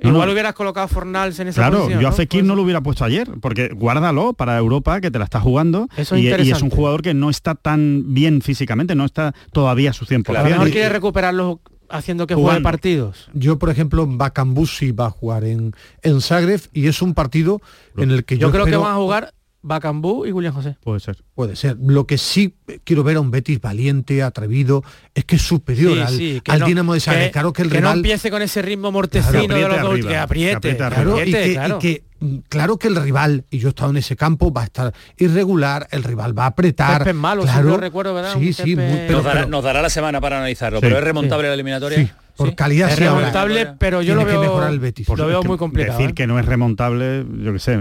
Igual hubieras colocado Fornals en esa claro, yo a Fekir no lo hubiera puesto ayer, porque guárdalo para Europa, que te la está jugando, y, es un jugador que no está tan bien físicamente, no está todavía a su 100%. Claro, a lo mejor quiere recuperarlo haciendo que juegue partidos. Yo, por ejemplo, Bakambusi va a jugar en, en Zagreb y es un partido en el que yo, yo creo que van a jugar Bacambú y William José. Puede ser. Puede ser. Lo que sí quiero ver a un Betis valiente, atrevido, es que es superior al, Dinamo de Zagreb. claro que el que rival... no empiece con ese ritmo mortecino de los dos, que apriete. claro, y que, mm, claro que el rival, y yo he estado en ese campo, va a estar irregular, el rival va a apretar. es malo, claro, si no recuerdo, ¿verdad? Sí, sí, muy, nos, dará, nos, dará, la semana para analizarlo, pero es remontable la eliminatoria por calidad es remontable, pero yo lo veo, mejorar el Betis. lo veo muy complicado. Decir ¿eh? que no es remontable, yo qué sé,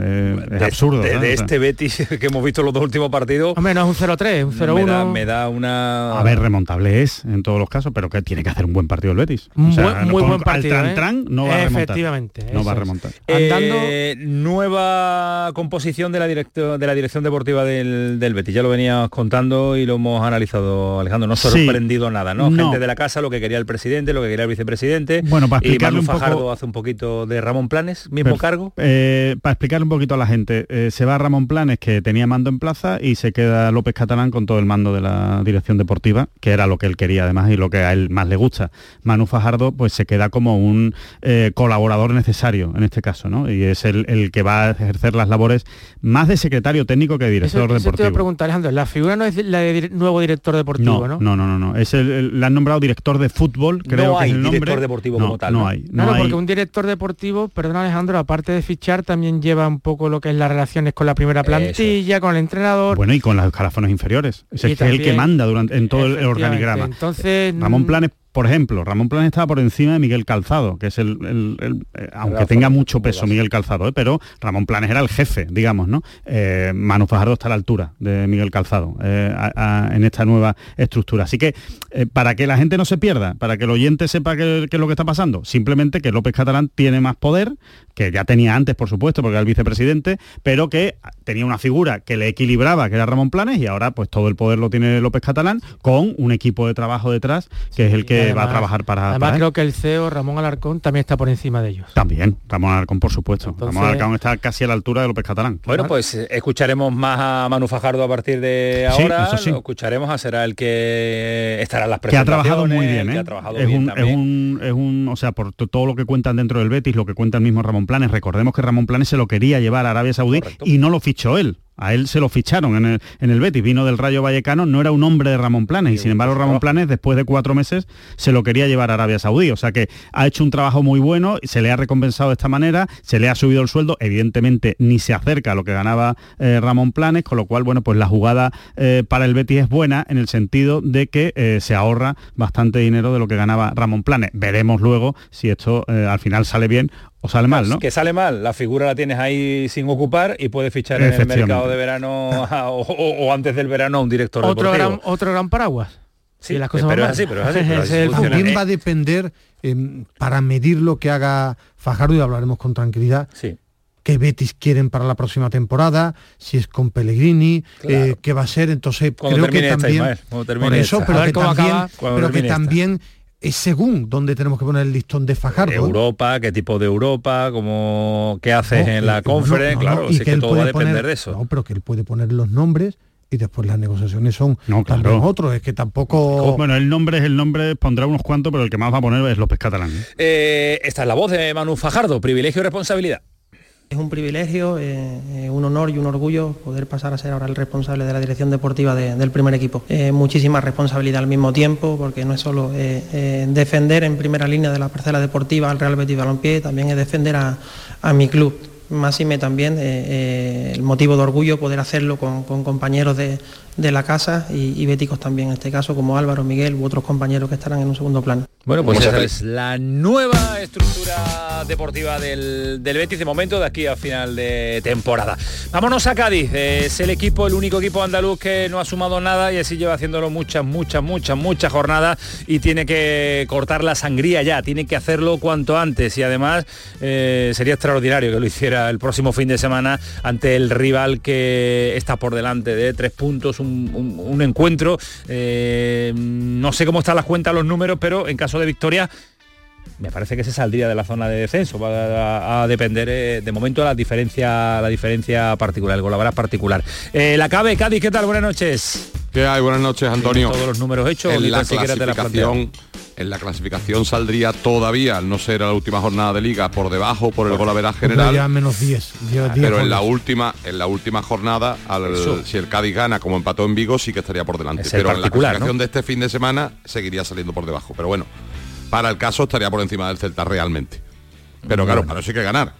es absurdo. De, este Betis que hemos visto los dos últimos partidos. Hombre, no es un 0-3, un 0-1. Me, da, una. A ver, remontable es en todos los casos, pero que tiene que hacer un buen partido el Betis. muy buen partido. Al tran, ¿eh? no va a remontar. Efectivamente. No va a remontar. Andando. Eh, nueva composición de la, de la dirección deportiva del, del Betis. Ya lo venías contando y lo hemos analizado, Alejandro. No ha sorprendido nada, ¿no? Gente de la casa, lo que quería el presidente, lo que quería el vicepresidente bueno, para explicarle un poco... hace un poquito de Ramón Planes, mismo cargo. Eh, para explicarle un poquito a la gente, eh, se va Ramón Planes, que tenía mando en plaza, y se queda López Catalán con todo el mando de la dirección deportiva, que era lo que él quería además y lo que a él más le gusta. Manu Fajardo pues se queda como un eh, colaborador necesario en este caso, ¿no? Y es el, que va a ejercer las labores más de secretario técnico que de director deportivo. Eso te voy a preguntar, Alejandro, la figura no es la de nuevo director deportivo, ¿no? No, no, no, no. Es el, le han nombrado director de fútbol, creo que el nombre. director deportivo no, no, hay. No porque un director deportivo, perdón Alejandro, aparte de fichar, también lleva un poco lo que es las relaciones con la primera plantilla, con el entrenador. Bueno, y con los escalafones inferiores. Es, el que manda durante, en todo el organigrama. Entonces, Ramón Planes por ejemplo, Ramón Planes estaba por encima de Miguel Calzado, que es el, el- el- eh, aunque tenga mucho peso Miguel Calzado, ¿eh? pero Ramón Planes era el jefe, digamos, ¿no? Eh, Manu Fajardo está a la altura de Miguel Calzado eh, a- a- en esta nueva estructura. Así que para que la gente no se pierda, para que el oyente sepa qué es lo que está pasando, simplemente que López Catalán tiene más poder, que ya tenía antes, por supuesto, porque era el vicepresidente, pero que tenía una figura que le equilibraba, que era Ramón Planes, y ahora pues todo el poder lo tiene López Catalán, con un equipo de trabajo detrás, que es el que va a trabajar para... Además para él. creo que el CEO Ramón Alarcón también está por encima de ellos. También, Ramón Alarcón, por supuesto. Entonces- Ramón Alarcón está casi a la altura de López Catalán. Bueno, pues eh, escucharemos más a Manu Fajardo a partir de Sí, ahora. eso sí. Lo escucharemos, a será el que estará en las que ha trabajado muy presentaciones, bien, que ¿eh? ha trabajado es, bien un, es, un, es un- o sea, por to- todo lo que cuentan dentro del Betis, lo que cuenta el mismo Ramón Planes, recordemos que Ramón Planes se lo quería llevar a Arabia Saudí y no lo fichó él. A él se lo ficharon en el, en el Betis, vino del Rayo Vallecano, no era un hombre de Ramón Planes y sin embargo Ramón Planes después de cuatro meses se lo quería llevar a Arabia Saudí. O sea que ha hecho un trabajo muy bueno, se le ha recompensado de esta manera, se le ha subido el sueldo, evidentemente ni se acerca a lo que ganaba eh, Ramón Planes, con lo cual, bueno, pues la jugada eh, para el Betis es buena en el sentido de que eh, se ahorra bastante dinero de lo que ganaba Ramón Planes. Veremos luego si esto al final sale bien o sale mal, ¿no? Que sale mal, la figura la tienes ahí sin ocupar y puedes fichar en el mercado de verano a- o, antes del verano a un director Otro deportivo. gran, otro gran paraguas. Sí, Si las cosas pero van es así, pero es así, pero así el va a depender, eh, para medir lo que haga Fajardo, y hablaremos con tranquilidad, Sí. qué Betis quieren para la próxima temporada, si es con Pellegrini, eh, qué va a ser. Entonces Cuando creo que esta, también Ismael, por eso, esta. pero que pero esta. también es según donde tenemos que poner el listón de Fajardo. Europa, qué tipo de Europa, cómo qué haces No, en la no, no, claro, y si es que él todo va a depender poner- de eso. No, pero que él puede poner los nombres y después las negociaciones son No, claro. también otros. Es que tampoco... Bueno, el nombre es el nombre, pondrá unos cuantos, pero el que más va a poner es López Catalán. ¿eh? Eh, esta es la voz de Manu Fajardo, privilegio y responsabilidad. Es un privilegio, eh, eh, un honor y un orgullo poder pasar a ser ahora el responsable de la dirección deportiva de- del primer equipo. Eh, muchísima responsabilidad al mismo tiempo, porque no es solo defender en primera línea de la parcela deportiva al Real Betis Balompié, también es defender a, mi club. Más y me también el motivo de orgullo poder hacerlo con compañeros de, de la casa y, y béticos también, en este caso como Álvaro, Miguel u otros compañeros que estarán en un segundo plano. Bueno, pues Muchas esa gracias. es la nueva estructura deportiva del, del Betis de momento de aquí a final de temporada. Vámonos a Cádiz. Eh, Es el equipo, el único equipo andaluz que no ha sumado nada y así lleva haciéndolo muchas, muchas, muchas, muchas jornadas y tiene que cortar la sangría ya, tiene que hacerlo cuanto antes y además eh, sería extraordinario que lo hiciera el próximo fin de semana ante el rival que está por delante de tres puntos, un, un- un encuentro. Eh, no sé cómo están las cuentas, los números, pero en caso de victoria me parece que se saldría de la zona de descenso. Va a, a depender eh, de momento la diferencia, la diferencia particular, el golaveras particular. Eh, la cabe, Cádiz, ¿qué tal? Buenas noches. ¿Qué hay? Buenas noches, Antonio. Todos los números hechos, en la clasificación, en la clasificación saldría todavía, al no ser la última jornada de liga, por debajo por el golaveras general. Ya menos 10. diez- diez Pero en la última, en la última jornada, al- Eso. si el Cádiz gana como empató en Vigo, sí que estaría por delante. Es Pero en la clasificación ¿no? de este fin de semana seguiría saliendo por debajo. Pero bueno, para el caso estaría por encima del Celta realmente. Pero claro, para eso hay que ganar.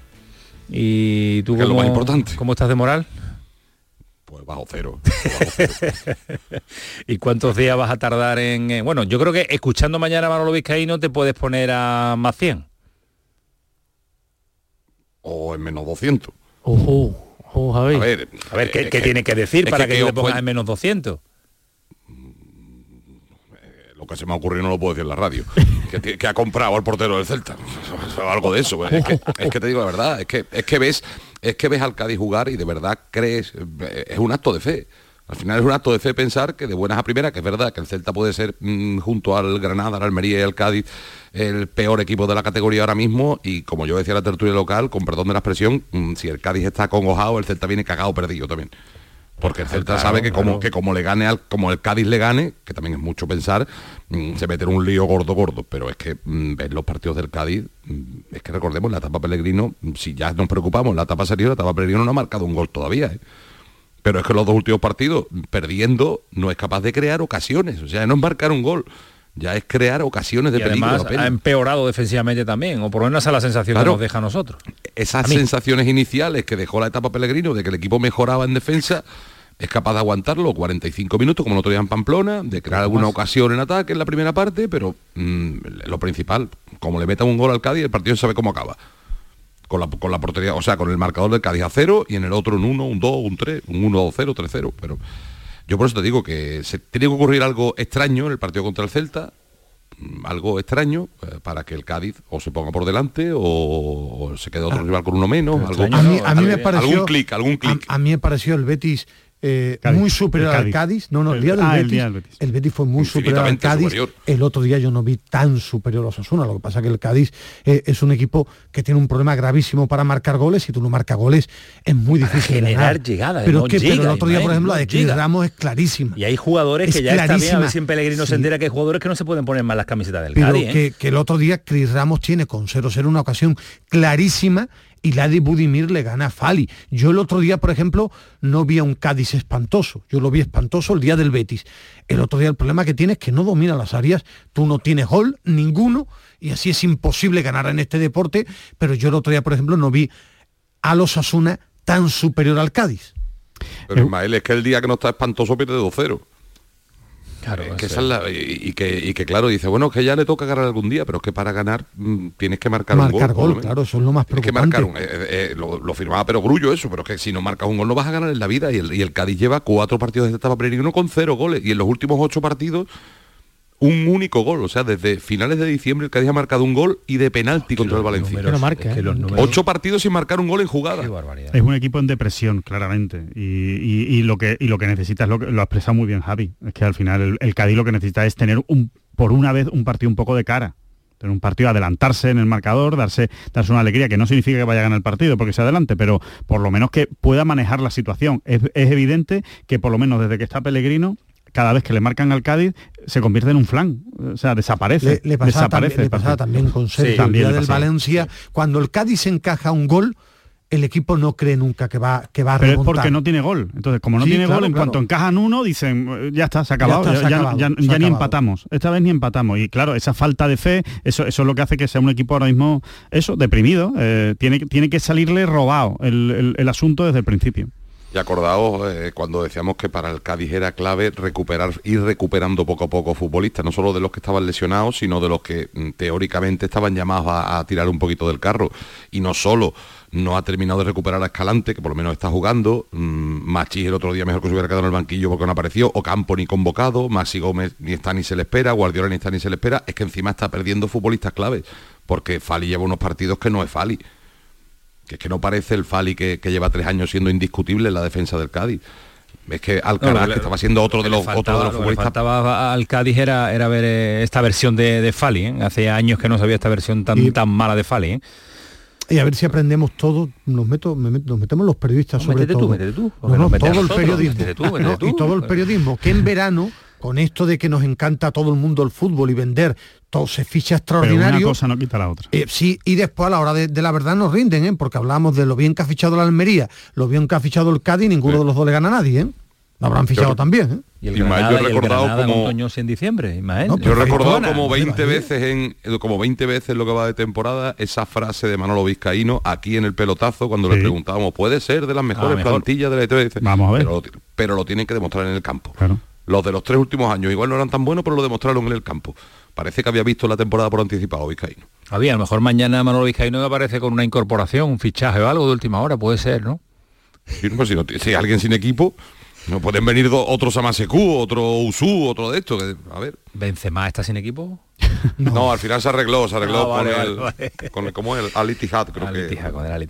¿Y tú Que es lo más importante. cómo estás de moral? Pues bajo cero. ¿Y cuántos días vas a tardar en...? eh, bueno, yo creo que escuchando mañana a Manolo Vizcaíno te puedes poner a más 100. O en menos 200. Ojo, ojo, Javi. A ver, A ver, ¿qué, tiene que decir para que que, que te os pongas en menos 200? Lo que se me ha ocurrido no lo puedo decir en la radio. que, ha comprado al portero del Celta. Algo de eso. Es que, es que te digo la verdad, es que, es que ves, es que ves al Cádiz jugar y de verdad crees, es un acto de fe. Al final es un acto de fe pensar que de buenas a primeras, que es verdad que el Celta puede ser mm, junto al Granada, al Almería y al Cádiz el peor equipo de la categoría ahora mismo y como yo decía la tertulia local, con perdón de la expresión, mm, si el Cádiz está acongojado, el Celta viene cagado perdido también. Porque el Celta Claro, sabe que como, claro. que como le gane al, como el Cádiz le gane, que también es mucho pensar, mm, se mete en un lío gordo gordo. Pero es que mm, ves los partidos del Cádiz, mm, es que recordemos la etapa Pellegrino, si ya nos preocupamos, la etapa sería la etapa Pellegrino no ha marcado un gol todavía. ¿eh? Pero es que los dos últimos partidos, perdiendo, no es capaz de crear ocasiones. O sea, no es marcar un gol, ya es crear ocasiones de y peligro. además ha empeorado defensivamente también, o por lo menos esa es la sensación Claro. que nos deja a nosotros. esas A sensaciones iniciales que dejó la etapa Pellegrino de que el equipo mejoraba en defensa, es capaz de aguantarlo 45 minutos, como el otro día en Pamplona, de crear alguna ocasión en ataque en la primera parte, pero mm, lo principal, como le metan un gol al Cádiz, el partido sabe cómo acaba. Con la, con la portería, o sea, con el marcador del Cádiz a cero y en el otro un 1, un 2, un 3, un 1, 0, 3, 0. Pero yo por eso te digo que se tiene que ocurrir algo extraño en el partido contra el Celta, mm, algo extraño eh, para que el Cádiz o se ponga por delante o, o se quede otro rival con uno menos. Algo, A mí, a mí me pareció, algún clic, algún clic. A, a mí me pareció el Betis eh, Cádiz, muy superior el al Cádiz. No, no, el día del, Ah, el Betis, día del Betis. el Betis fue muy superior al Cádiz. superior. El otro día yo no vi tan superior a Osasuna. Lo que pasa es que el Cádiz eh, es un equipo que tiene un problema gravísimo para marcar goles. Si tú no marcas goles es muy difícil generar llegadas, Pero, no es que, pero el otro día, por ejemplo, la de Chris. Ramos es clarísima. Y hay jugadores Es que ya está bien, a ver si en Pellegrino se Sí. entera que hay jugadores que no se pueden poner más las camisetas del Pero Cádiz. ¿eh? que, que el otro día Chris Ramos tiene con 0-0 una ocasión clarísima y la de Budimir le gana a Fali. Yo el otro día, por ejemplo, no vi a un Cádiz espantoso. Yo lo vi espantoso el día del Betis. El otro día el problema que tiene es que no domina las áreas. Tú no tienes gol, ninguno, y así es imposible ganar en este deporte. Pero yo el otro día, por ejemplo, no vi a los Asuna tan superior al Cádiz. Pero Ismael, es que el día que no está espantoso pierde 2-0. Claro, Es que esa es la- y, y que, y que claro, dice, bueno, que ya le toca ganar algún día, pero es que para ganar mm, tienes que marcar, Marcar un gol. gol, claro, es lo más que preocupante. marcar un, eh, eh, lo, lo firmaba pero grullo eso, pero es que si no marcas un gol no vas a ganar en la vida. Y el, y el Cádiz lleva cuatro partidos de etapa peregrino con cero goles. Y en los últimos ocho partidos, un único gol. O sea, desde finales de diciembre el Cádiz ha marcado un gol y de penalti contra el Valencia. No marca, es que ¿eh? los números- Ocho partidos sin marcar un gol en jugada. Qué barbaridad. Es un equipo en depresión, claramente. Y, y- y lo que y lo que necesita es lo que lo ha expresado muy bien Javi. Es que al final el, el Cádiz lo que necesita es tener un por una vez un partido un poco de cara. Tener un partido, adelantarse en el marcador, darse, darse una alegría, que no significa que vaya a ganar el partido porque se adelante, pero por lo menos que pueda manejar la situación. Es, es evidente que por lo menos desde que está Pellegrino, cada vez que le marcan al Cádiz, se convierte en un flan. O sea, desaparece. Le, le pasaba, desaparece también, le el pasaba también con Sergio, Sí, el día del. Valencia. Cuando el Cádiz encaja un gol, el equipo no cree nunca que va, que va a Pero es porque no tiene gol. Entonces, como no Sí, tiene claro, gol, en claro. cuanto encajan uno, dicen, "Eh, ya está, se ha acabado, está, ya, se se ni empatamos. Esta vez ni empatamos. Y claro, esa falta de fe, eso, eso es lo que hace que sea un equipo ahora mismo, eso, deprimido. eh, tiene, tiene que salirle robado el, el- el asunto desde el principio. Y acordaos eh, cuando decíamos que para el Cádiz era clave recuperar, ir recuperando poco a poco futbolistas, no solo de los que estaban lesionados, sino de los que mm, teóricamente estaban llamados a, tirar un poquito del carro. Y no solo no ha terminado de recuperar a Escalante, que por lo menos está jugando, mm, Machís el otro día mejor que se hubiera quedado en el banquillo porque no apareció, Ocampo ni convocado, Maxi Gómez ni está ni se le espera, Guardiola ni está ni se le espera, es que encima está perdiendo futbolistas claves, porque Fali lleva unos partidos que no es Fali que es que no parece el Fali que, que lleva tres años siendo indiscutible en la defensa del Cádiz. Es que Alcaraz, No, que estaba siendo otro de los, Lo que otro de los faltaba- lo que futbolistas faltaba al Cádiz era, era ver eh, esta versión de, de Fali. ¿eh? Hace años que no sabía esta versión tan, Y- tan mala de Fali. ¿eh? Y a ver si aprendemos todos, nos, meto, me met- nos metemos los periodistas No, sobre métete todo. tú, métete tú, No, todo el periodismo. métete tú, métete No, tú. y todo el periodismo, que en verano, con esto de que nos encanta a todo el mundo el fútbol y vender, todo se ficha Pero una extraordinario. cosa no quita la otra. Eh, sí, y después a la hora de, de la verdad nos rinden, ¿eh? porque hablamos de lo bien que ha fichado la Almería, lo bien que ha fichado el Cádiz, ninguno de los dos le gana a nadie, ¿eh? Lo habrán fichado Yo- también, ¿eh? Y el Ismael, Granada, yo he y el recordado Granada como- en diciembre, Ismael. No, Yo he recordado como vale, 20 vale. veces en eh, como 20 veces lo que va de temporada esa frase de Manolo Vizcaíno aquí en el pelotazo cuando le preguntábamos, ¿puede ser de las mejores mejor. plantillas de la historia? Dice, Vamos a ver. Pero, lo ti- pero lo tienen que demostrar en el campo. Claro. Los de los tres últimos años igual no eran tan buenos, pero lo demostraron en el campo. Parece que había visto la temporada por anticipado Vizcaíno. Había, a lo mejor mañana Manolo Vizcaíno aparece con una incorporación, un fichaje o algo de última hora, puede ser, ¿no? Sí, pues si, no si alguien sin equipo, no pueden venir do- otro Samasecu, otro Usú, otro de estos. que- a ver. Benzema está sin equipo. No. al final se arregló, se arregló Ah, con, el, vale, con el, ¿cómo es? El Al Ittihad, creo Al que. Con el.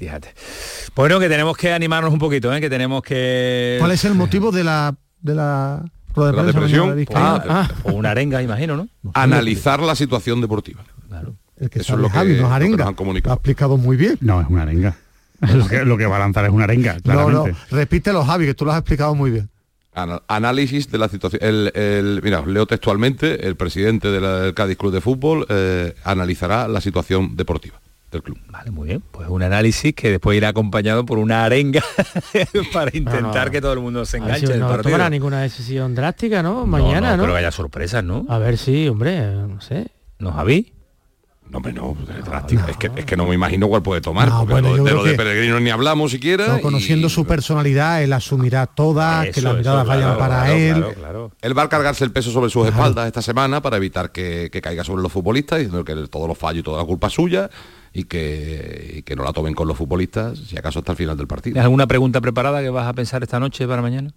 Bueno, que tenemos que animarnos un poquito, ¿eh? que tenemos que... ¿Cuál es el motivo de la de la rueda de ¿La prensa depresión? mañana de Vizcaíno? Ah, o una arenga, imagino, ¿no? Analizar la situación deportiva. Claro. el que eso es sabe lo que- Javi, lo que arenga. nos han Lo comunicado. ha explicado muy bien. No, es una arenga. lo, que, lo que va a lanzar es una arenga, No, no, claramente. repítelo Javi, que tú lo has explicado muy bien. Análisis de la situación. El, el- mira, os leo textualmente, el presidente del Cádiz Club de Fútbol eh, analizará la situación deportiva del club. Vale, muy bien. Pues un análisis que después irá acompañado por una arenga para intentar no. que todo el mundo se enganche si del no partido. tomará ninguna decisión drástica, ¿no? No, Mañana, ¿no? Pero que haya sorpresas, ¿no? A ver si, hombre, no sé. ¿No, Javi? No, hombre, no, es drástico. Es, que, es que no me imagino cuál puede tomar. No, porque bueno, lo- yo de lo de que- Peregrino ni hablamos siquiera. No, y- conociendo su personalidad, él asumirá todas, que Eso, las miradas vayan claro, para claro, él. claro, claro. Él va a cargarse el peso sobre sus espaldas esta semana para evitar que, que caiga sobre los futbolistas, diciendo que todos los fallos y toda la culpa es suya y que, que no la tomen con los futbolistas, si acaso hasta el final del partido. ¿Tienes alguna pregunta preparada que vas a pensar esta noche para mañana?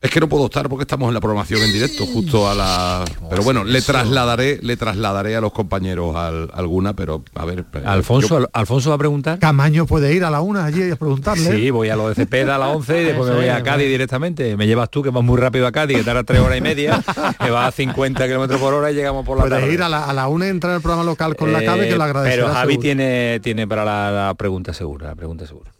Es que no puedo estar porque estamos en la programación en directo, justo a la. Pero bueno, le trasladaré, le trasladaré a los compañeros al- alguna, pero a ver. eh, Alfonso, yo- Alfonso va a preguntar. Camaño puede ir a la una allí a preguntarle. Sí, voy a lo de Cepeda a las 11 y después me voy a Cádiz directamente. Me llevas tú, que vas muy rápido a Cádiz, que tarda tres horas y media, que vas a 50 kilómetros por hora y llegamos por la Puedes tarde. ir a la, a la una y entrar al programa local con la Eh, cabe que le agradecerá. Pero Javi seguro. tiene, tiene para la, la pregunta segura, la pregunta segura.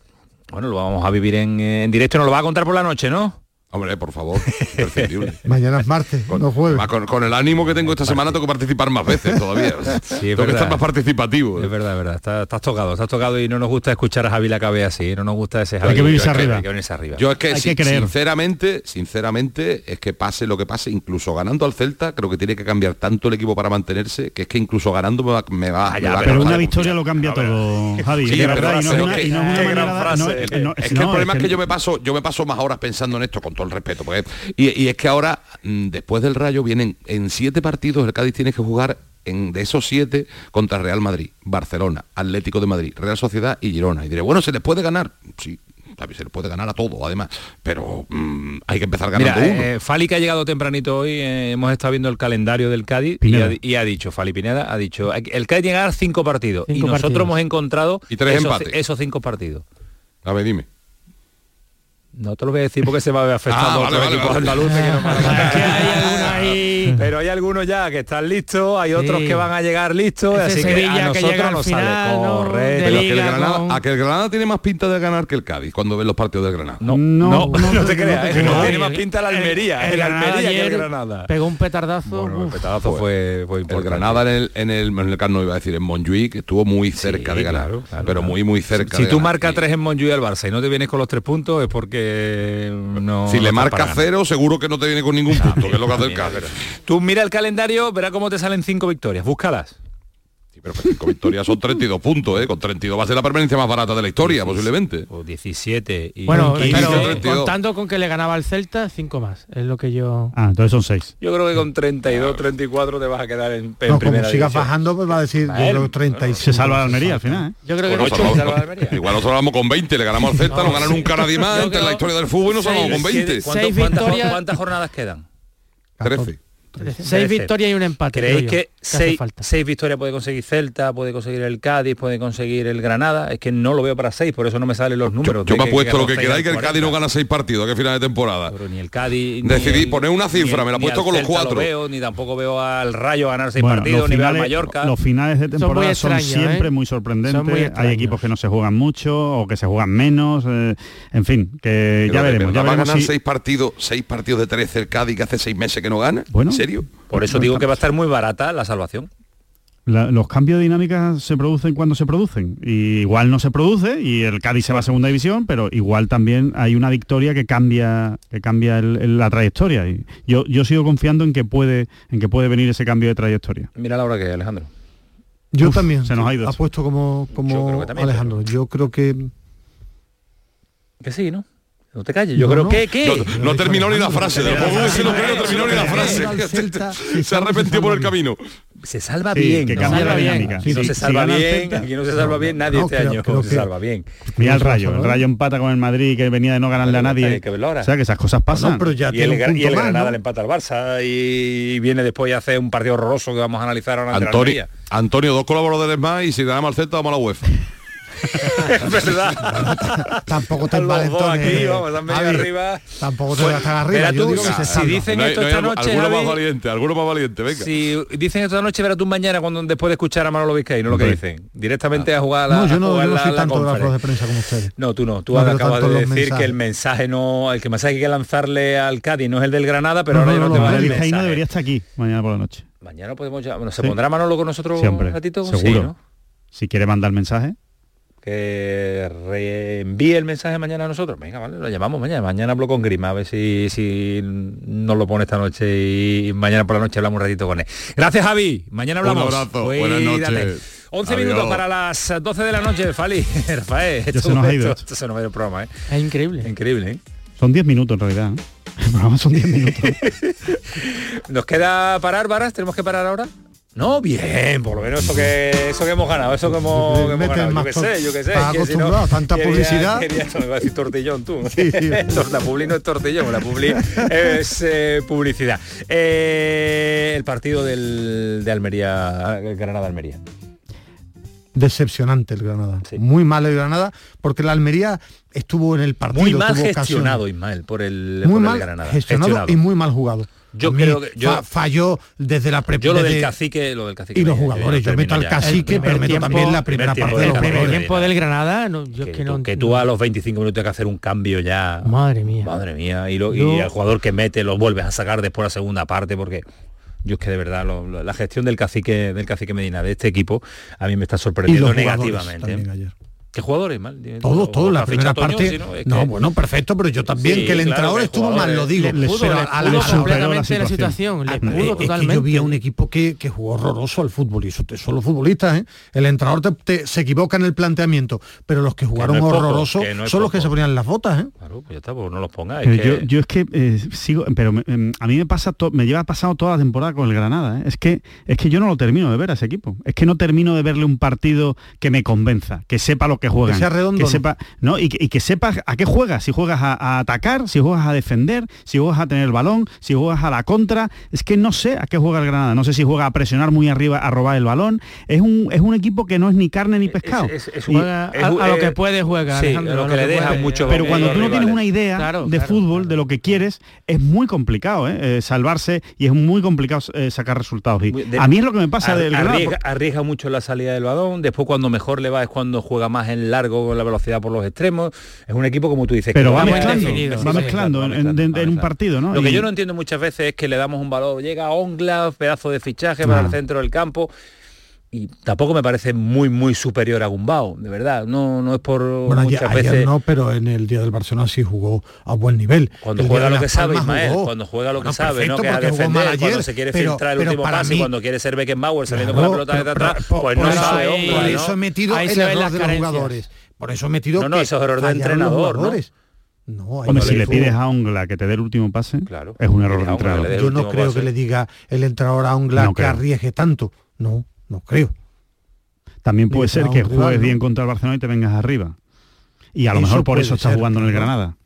Bueno, lo vamos a vivir en, eh, en directo, nos lo va a contar por la noche, ¿no? Hombre, por favor, imprescindible. Mañana es martes, no jueves. Con, con el ánimo que tengo esta semana tengo que participar más veces todavía. Sí, es tengo que estar más participativo. Es verdad, es verdad. Está- Estás tocado, estás tocado y no nos gusta escuchar a Javi la cabe así, no nos gusta ese Javi. Hay que venirse Yo es arriba. Hay que venirse arriba. Yo es que, si- sinceramente, sinceramente, es que pase lo que pase, incluso ganando al Celta, creo que tiene que cambiar tanto el equipo para mantenerse, que es que incluso ganando me va, me va, me va a pero una victoria lo cambia todo, Javi. Sí, de pero- verdad, y no es una, que- es frase. que el problema es que, que- yo me paso yo me paso más horas pensando en esto con todo el respeto porque- y, y es que ahora mm, después del Rayo vienen en siete partidos el Cádiz tiene que jugar en, de esos siete contra Real Madrid Barcelona Atlético de Madrid Real Sociedad y Girona y diré bueno se les puede ganar sí también se les puede ganar a todo además pero mm, hay que empezar ganando Mira, uno eh, Fali que ha llegado tempranito hoy, eh, hemos estado viendo el calendario del Cádiz y Pineda. ha, y ha dicho, Fali Pineda ha dicho, el Cádiz tiene que ganar cinco partidos y nosotros partidos. hemos encontrado Y tres esos, empates. esos cinco partidos. a ver dime No te lo voy a decir porque se va a ver afectado Ah, a vale, otros vale, andaluces que no me van Pero hay algunos ya que están listos, hay otros Sí. que van a llegar listos, Ese así que a que nosotros llega al nos final, sale ¿no? correcto. Pero que el Granada, con- a que el Granada tiene más pinta de ganar que el Cádiz cuando ven los partidos del Granada. No, no, no, te creas, te eh, creas. tiene más pinta la Almería, el, Granada Almería que el Granada. Pegó un petardazo. el uf. petardazo fue, fue El. Granada en el, en el, en el Nou, iba a decir, en Montjuic estuvo muy cerca de ganar. claro, claro, pero claro. muy, muy cerca Si tú marcas tres en Montjuic al Barça y no te vienes con los tres puntos es porque no... Si no le estás marca para ganar. cero, seguro que no te viene con ningún punto, que es lo que hace el Cádiz. Tú mira el calendario, verá cómo te salen cinco victorias, búscalas. Sí, pero cinco victorias son 32 puntos, ¿eh? Con 32 va a ser la permanencia más barata de la historia, posiblemente. O 17 y... Bueno, 15, pero 32. contando con que le ganaba al Celta, cinco más. Es lo que yo... Ah, entonces son seis. Yo creo que con 32, 34 te vas a quedar en, en No, como primera sigas división. bajando, pues va a decir, yo Bueno, creo 36. Se salva la Almería al final, ¿eh? Yo creo que Bueno, ocho- salvamos- igual nosotros vamos con 20, le ganamos al Celta, no, No, gana sí. nunca nadie más Yo entre la historia del fútbol y nos salvamos con 20. ¿Cuánto- Seis cuántas, victorias- cuántas jornadas quedan? 13. Seis victorias y un empate. ¿Creéis yo, que seis, victorias puede conseguir Celta, puede conseguir el Cádiz, puede conseguir el Granada? Es que no lo veo para seis, por eso no me salen los números. Yo me apuesto que lo que queráis que el Cádiz no 40. gana seis partidos a que final de temporada. Pero ni el Cádiz... ni Decidí el- poner una cifra, ni- me la he puesto con los cuatro. Lo veo, ni tampoco veo al Rayo ganar seis Bueno, partidos, los ni veo al finales, Mallorca. los finales de temporada son, extraños, siempre ¿eh? muy Son sorprendentes. muy Hay equipos que no se juegan mucho o que se juegan menos. eh, en fin, que Pero ya veremos. Ya va a ganar seis partidos, seis partidos de 13 el Cádiz que hace seis meses que no gana. Bueno. ¿En serio? Por eso digo que va a estar muy barata la salvación. La- los cambios de dinámica se producen cuando se producen. Y igual no se produce y el Cádiz se va a segunda división, pero igual también hay una victoria que cambia, que cambia el- el- la trayectoria. Y yo, yo sigo confiando en que puede, en que puede venir ese cambio de trayectoria. Mira la hora que es, Alejandro. Yo Uf, también. se nos ha ido esto. Apuesto como, como Yo también, Alejandro. Yo creo que Que sí, ¿no? No te calles. Yo No, creo no. que... ¿qué? No, no terminó ni la frase. De lo poco que se lo no terminó ni la frase. Se arrepentió por el camino. Se salva Sí, bien. que ¿no? cambia la dinámica. Aquí no Sí, se salva bien, Celta- aquí no se salva bien nadie no, este creo- año. creo se que- salva bien. Mira el Rayo, el. Rayo empata con el Madrid que venía de no ganarle a Hay nadie. que verlo ahora. O sea que esas cosas pasan. No, pero ya Y tiene el, un Gra- y el más, Granada ¿no? le empata al Barça y viene después y hace un partido horroroso que vamos a analizar ahora Antonio, dos colaboradores más y si ganamos al Celta vamos a la UEFA. Es verdad. Tampoco dos envalentones, aquí, vamos, están medio Javi. arriba. Tampoco te vas tan arriba. Verá Yo tú, digo que se si salva. dicen No esto no esta noche, alguno más valiente, alguno más valiente, venga. si dicen esta noche, verá tú mañana cuando después de escuchar a Manolo Vizcaíno lo que dicen. Directamente a jugar a la, No, yo a no, yo no la- soy la tanto de ruedas de prensa como ustedes. No, tú no. Tú acabas de decir que el mensaje no, el que mensaje hay que lanzarle al Cádiz no es el del Granada, pero ahora no, ya no, te va el mensaje. debería estar aquí mañana por la noche. Mañana podemos ya, bueno, se Sí. pondrá Manolo con nosotros Siempre. un ratito, seguro. Sí, ¿no? Si quiere mandar mensaje. Que reenvíe el mensaje mañana a nosotros. Venga, vale, lo llamamos mañana. Mañana hablo con Grima, a ver si, si nos lo pone esta noche y mañana por la noche hablamos un ratito con él. Gracias, Javi. Mañana hablamos. Un abrazo. Buenas noches. 11 Adiós. minutos para las 12 de la noche, Fali. Rafael, esto, se nos ha ido. esto- esto se nos va a ir el programa, ¿eh? Es increíble. Increíble, ¿eh? Son 10 minutos en realidad. ¿no? El programa son 10 minutos. ¿Nos queda parar, Varas? ¿Tenemos que parar ahora? No, bien, por lo menos eso que eso que hemos ganado, eso que hemos, que hemos ganado. Yo tor- sé, yo qué sé. Estás que si no, acostumbrado tanta quería- publicidad. quería- no, me iba a decir tortillón tú. Sí, sí. la publi no es tortillón, la publi es eh, publicidad. Eh, el partido del, de Almería, Granada-Almería. Decepcionante el Granada. Muy mal el Granada, porque la Almería estuvo en el partido. Muy mal tuvo gestionado. Ismael, por el, Muy por el mal Granada. gestionado, y muy mal jugado. Yo creo que- yo- fa- falló desde la pre Yo lo del cacique, lo del cacique. y los jugadores. Yo termino meto al cacique, El pero primer meto tiempo- también la primer primera parte de del jugadores. El tiempo del Granada, no, yo es que no... que tú a los 25 minutos hay que hacer un cambio ya. Madre mía. Madre mía. Y, lo, y Yo- el jugador que mete lo vuelves a sacar después la segunda parte porque yo es que de verdad lo- lo- la gestión del cacique del cacique Medina de este equipo a mí me está sorprendiendo negativamente. ayer. ¿Qué jugadores mal? Todos, o- todos, la primera parte. no, que- bueno, perfecto, pero yo también Sí, que el claro, que estuvo mal, lo digo. Le pudo, pero a la- pudo le superó completamente la situación, le pudo es que totalmente. yo vi a un equipo que, que jugó horroroso al fútbol y eso te- son los futbolistas, ¿eh? El entrenador te- te- se equivoca en el planteamiento, pero los que jugaron no poco, horroroso que no es son los que se ponían las botas, ¿eh? Claro, pues ya está, pues no los pongáis. Pero yo, yo es que eh, sigo, pero me- em, a mí me pasa to- me lleva pasado toda la temporada con el Granada. ¿eh? Es que es que yo no lo termino de ver a ese equipo. Es que no termino de verle un partido que me convenza, que sepa lo que juegan, sea redondo, que ¿no? sepa, no y que, y que sepa a qué juegas. Si juegas a, a atacar, si juegas a defender, si juegas a tener el balón, si juegas a la contra. Es que no sé a qué juega el Granada. No sé si juega a presionar muy arriba, a robar el balón. Es un es un equipo que no es ni carne ni pescado. es- es Y- Juega a, a lo que puede juega, sí, Alejandro, a lo que le dejan puede. mucho pero cuando tú no tienes una idea Claro, de claro, fútbol, de lo que quieres, es muy complicado ¿eh? Eh, salvarse y es muy complicado eh, sacar resultados. Y De- a mí es lo que me pasa ar- del Granada. arriesga, arriesga mucho la salida del balón, después cuando mejor le va es cuando juega más en largo con la velocidad por los extremos. Es un equipo como tú dices. Pero que va mezclando, va mezclando en- un partido, ¿no? Lo que Y- yo no entiendo muchas veces es que le damos un valor, llega Ongla, pedazo de fichaje para el centro del campo. Y tampoco me parece muy, muy superior a Gumbao, de verdad. No, no es por Bueno, ayer, muchas ayer veces. no, pero en el día del Barcelona sí jugó a buen nivel. Cuando El juega de lo que sabe, Ismael, jugó. cuando juega lo que Bueno, sabe, perfecto, no que es a defender, cuando ayer, se quiere pero- filtrar el último pase, mí- cuando quiere ser Beckenbauer saliendo Claro, con la pelota pero- desde atrás, pues por no eso- sabe Por eso he metido Ahí el error las de los jugadores. Por eso he metido No, no, que eso es error de entrenador, ¿no? No, Hombre, si le pides a Ongla que te dé el último pase, Claro. es un error de entrenador. Yo no creo pase. que le diga el entrenador a Ongla No que creo. arriesgue tanto. No, no creo. También puede ser a que rival, juegues ¿no? bien contra el Barcelona y te vengas arriba. Y a lo Eso mejor por eso está ser, jugando en el. Granada.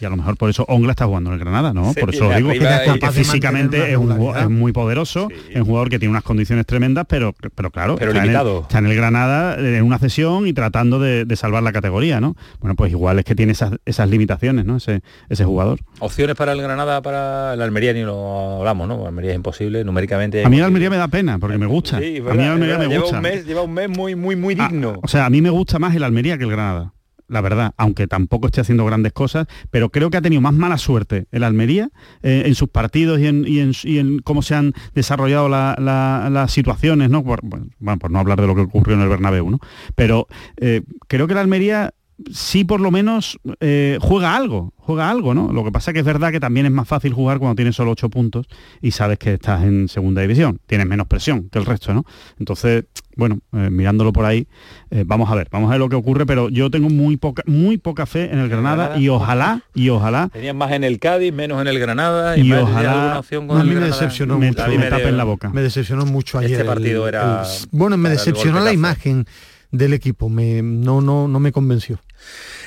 Y a lo mejor por eso Ongla está jugando en el Granada, ¿no? Por eso lo digo. arriba que y- capaz de físicamente es, un, es muy poderoso, es un jugador que tiene unas condiciones tremendas, pero, pero claro, Pero está, en el, limitado. está en el Granada en una cesión y tratando de, de salvar la categoría, ¿no? Bueno, pues igual es que tiene esas, esas limitaciones, ¿no? Ese, ese jugador. Opciones para el Granada, para el Almería ni lo hablamos, ¿no? Almería es imposible, numéricamente. A mí el Almería me da pena porque me gusta. Sí, a mí el Almería verdad, me lleva gusta. un mes, lleva un mes muy, muy, muy Ah, digno. o sea, a mí me gusta más el Almería que el Granada. La verdad, aunque tampoco esté haciendo grandes cosas, pero creo que ha tenido más mala suerte el Almería eh, en sus partidos y en, y en- cómo se han desarrollado la- la- las situaciones, ¿no? Por, bueno, por no hablar de lo que ocurrió en el Bernabéu, ¿no? Pero eh, creo que el Almería sí por lo menos eh, juega algo, juega algo, ¿no? Lo que pasa que es verdad que también es más fácil jugar cuando tienes solo ocho puntos y sabes que estás en segunda división, tienes menos presión que el resto, ¿no? Entonces, bueno, eh, mirándolo por ahí, eh, vamos a ver, vamos a ver lo que ocurre, pero yo tengo muy poca, muy poca fe en el Granada, Granada? y ojalá, y ojalá Tenían más en el Cádiz, menos en el Granada. Y más, ¿tenía ojalá- alguna opción con No, a el mí me decepcionó me, mucho. Me tapen la boca. Me decepcionó mucho ayer. Este el- partido era el- bueno, me decepcionó la imagen del equipo. Me, no, no, no me convenció.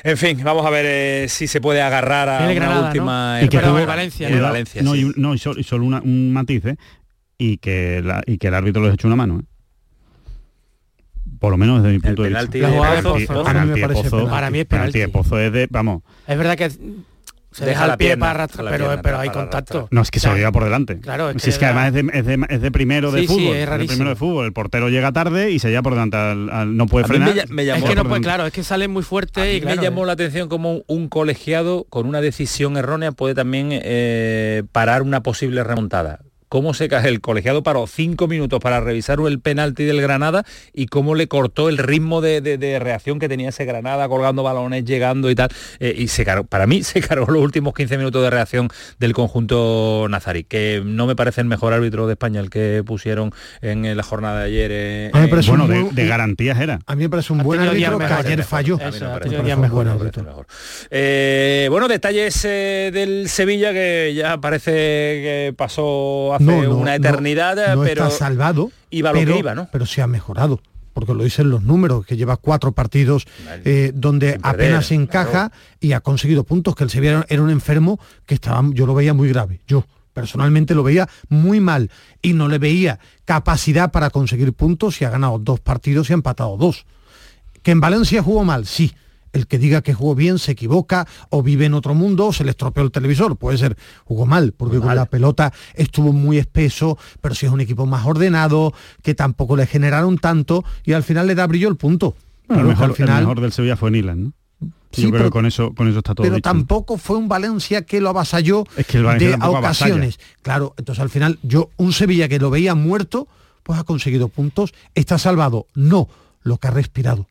En fin, vamos a ver eh, si se puede agarrar a una Granada, última... ¿no? Y que tuvo- Valencia, el ¿no? Valencia, no, sí. y, un- no, y solo, y solo una- un matiz, ¿eh? y, que la- y que el árbitro les echó una mano. ¿eh? Por lo menos desde mi punto de vista. penalti La de Pozo. Pozo-. Para mí es penalti de penalti. Pozo es de, vamos, Es verdad que se Deja deja, la el pie pierna, para arrastrar, pero, pierna pero hay contacto. arrastrar. No, es que se lo lleva por delante. Claro, es si que es que además es de, es de- es de primero de Sí, sí, fútbol. es de primero de fútbol. El portero llega tarde y se lleva por delante. al- al- no puede A mí me frenar. lla- me llamó- Es que no puede, claro, es que sale muy fuerte A mí y claro, me llamó eh. la atención como un colegiado con una decisión errónea puede también eh, parar una posible remontada. Cómo se cae el colegiado paró cinco minutos para revisar el penalti del Granada y cómo le cortó el ritmo de, de- de reacción que tenía ese Granada colgando balones, llegando y tal. eh, y se cargó, para mí se cargó los últimos 15 minutos de reacción del conjunto nazarí, que no me parece el mejor árbitro de España el que pusieron en eh, la jornada de ayer. eh, A mí me parece Bueno, un de, buen- de garantías era. A mí me parece un buen árbitro que ayer falló. Bueno, detalles eh, del Sevilla que ya parece que pasó hace No, no, una eternidad, no pero está salvado, iba lo que pero, iba, ¿no? pero se ha mejorado. Porque lo dicen los números, que lleva cuatro partidos eh, donde apenas se encaja y ha conseguido puntos, que el Sevilla era- era un enfermo que estaba, yo lo veía muy grave. Yo personalmente lo veía muy mal y no le veía capacidad para conseguir puntos y ha ganado dos partidos y ha empatado dos. Que en Valencia jugó mal, sí. El que diga que jugó bien se equivoca o vive en otro mundo o se le estropeó el televisor. Puede ser, jugó mal, porque con la pelota estuvo muy espeso, pero si es un equipo más ordenado, que tampoco le generaron tanto y al final le da brillo el punto. Bueno, el, mejor, al final, el mejor del Sevilla fue Nilan, ¿no? Sí, Yo creo pero- que con eso, con eso está todo pero dicho. tampoco fue un Valencia que lo avasalló Es que de avasalla. ocasiones. Claro, entonces al final yo, un Sevilla que lo veía muerto, pues ha conseguido puntos, está salvado. No, lo que ha respirado.